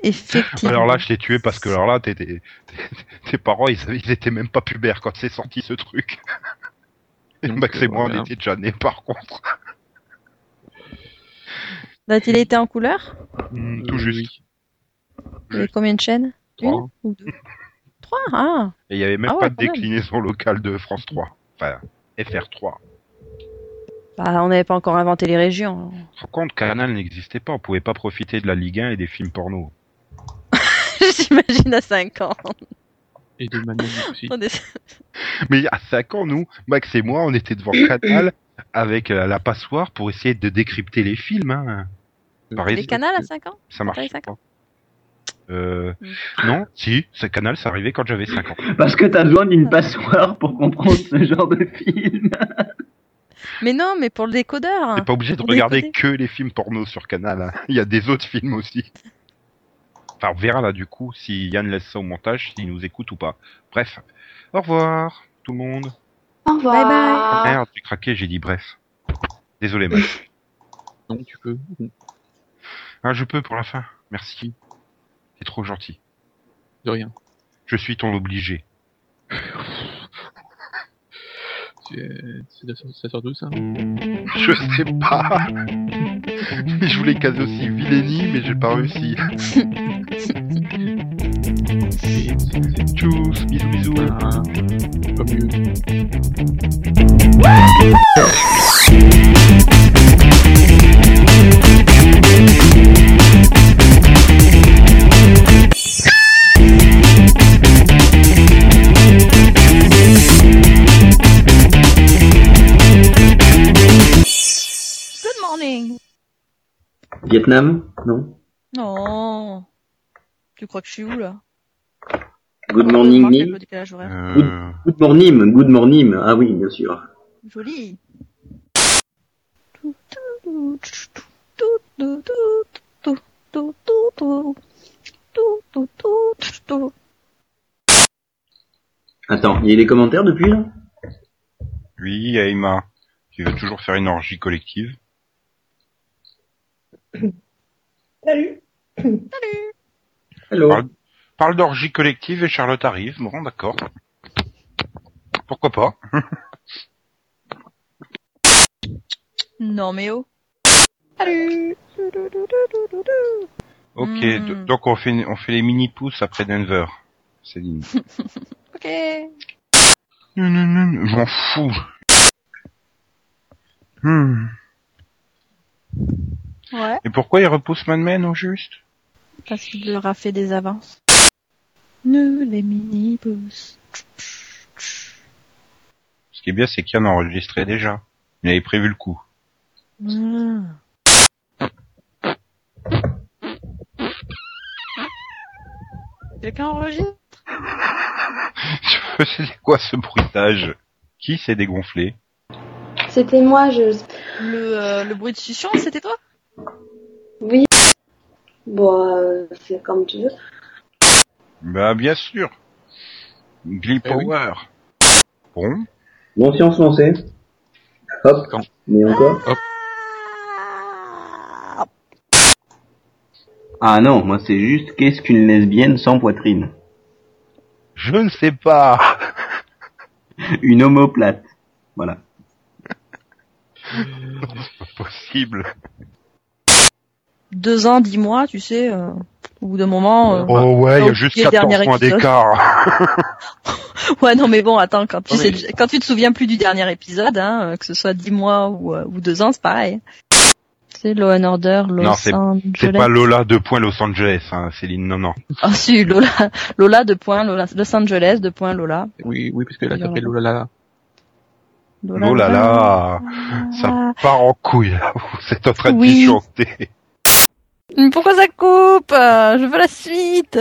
effectivement. Alors là, je t'ai tué parce que alors là, t'es- t'es- t'es- tes parents, ils, ils étaient même pas pubères quand c'est sorti ce truc. Et Donc, Max et moi, on était déjà nés par contre. A-t-il été en couleur tout Euh, juste. oui. Il y avait combien de chaînes? Trois. Une ou deux? Trois Ah Et il y avait même Ah ouais, pas de même. déclinaison locale de France 3. Enfin, FR3. Bah, on n'avait pas encore inventé les régions. Par contre, Canal n'existait pas. On pouvait pas profiter de la Ligue 1 et des films porno. J'imagine à 5 ans. Et de Manon aussi. On est- Mais à 5 ans, nous, Max et moi, on était devant Canal avec euh, la passoire pour essayer de décrypter les films. Hein. Par Les exemple, canals à 5 ans Ça marche pas. Euh, Hmm. non, si, ce canal, ça arrivait quand j'avais 5 ans. Parce que t'as besoin d'une passoire pour comprendre ce genre de film. Mais non, mais pour le décodeur. T'es pas obligé de regarder décoder. que les films porno sur Canal. hein. Il y a des autres films aussi. Enfin, on verra là du coup si Yann laisse ça au montage, s'il nous écoute ou pas. Bref, au revoir tout le monde. Au revoir. Bye bye. Ah, merde, j'ai craqué, j'ai dit bref. Désolé Max. Donc tu peux. Ah, je peux pour la fin. Merci. C'est trop gentil. De rien. Je suis ton obligé. C'est c'est de- ça sort d'où ça? Je sais pas. Mais je voulais caser aussi Vileni, mais j'ai pas réussi. Et c'est- c'est- Tchuss, bisous bisous. Ah, Good morning. Vietnam Non? Non. Tu crois que je suis où là? Good morning. Euh, Good morning, good morning. Ah oui, bien sûr. Joli. Attends, il y a des commentaires depuis là? Oui, Aïma. Tu veux toujours faire une orgie collective Salut. Hello. Parle, parle d'orgie collective et Charlotte arrive. Bon, d'accord. Pourquoi pas? Non mais oh. Salut. Ok, Hmm. donc on fait, on fait les mini pouces après Denver. Céline. Ok. Non, non, non, je m'en fous. Hmm. Ouais. Et pourquoi il repousse Mad Men au juste? Parce qu'il leur a fait des avances. Nous les mini-boosts. Ce qui est bien, c'est qu'il en a enregistré déjà. Il avait prévu le coup. Hmm. Quelqu'un enregistre? C'est quoi ce bruitage? Qui s'est dégonflé? C'était moi, je... le, euh, le bruit de succion, c'était toi? Oui. Bon, euh, c'est comme tu veux. Bah bien sûr. Glee Eh oui. Power. Bon. Bon, si on se lançait. Hop. Quand Mais encore. Ah, Ah non, moi c'est juste qu'est-ce qu'une lesbienne sans poitrine? Je ne sais pas. Une homoplate. Voilà. C'est pas possible. Deux ans, dix mois, tu sais, euh, au bout d'un moment... euh, Oh ouais, il y a juste le 14 dernier points d'écart. Ouais, non, mais bon, attends, quand tu Non, sais, mais- quand tu te souviens plus du dernier épisode, hein, euh, que ce soit dix mois ou, euh, ou deux ans, c'est pareil. C'est Law and Order, Los Non, c'est- Angeles. C'est pas Lola 2 points Los Angeles, hein, Céline, non, non. Ah si, Lola, Lola de point, Lola, Los Angeles de point, Lola. Oui, oui, parce que là, ça Lola. s'appelle Lola. Oh là là, ça part en couille, là. Vous êtes en train de Oui. Pourquoi ça coupe? Euh, Je veux la suite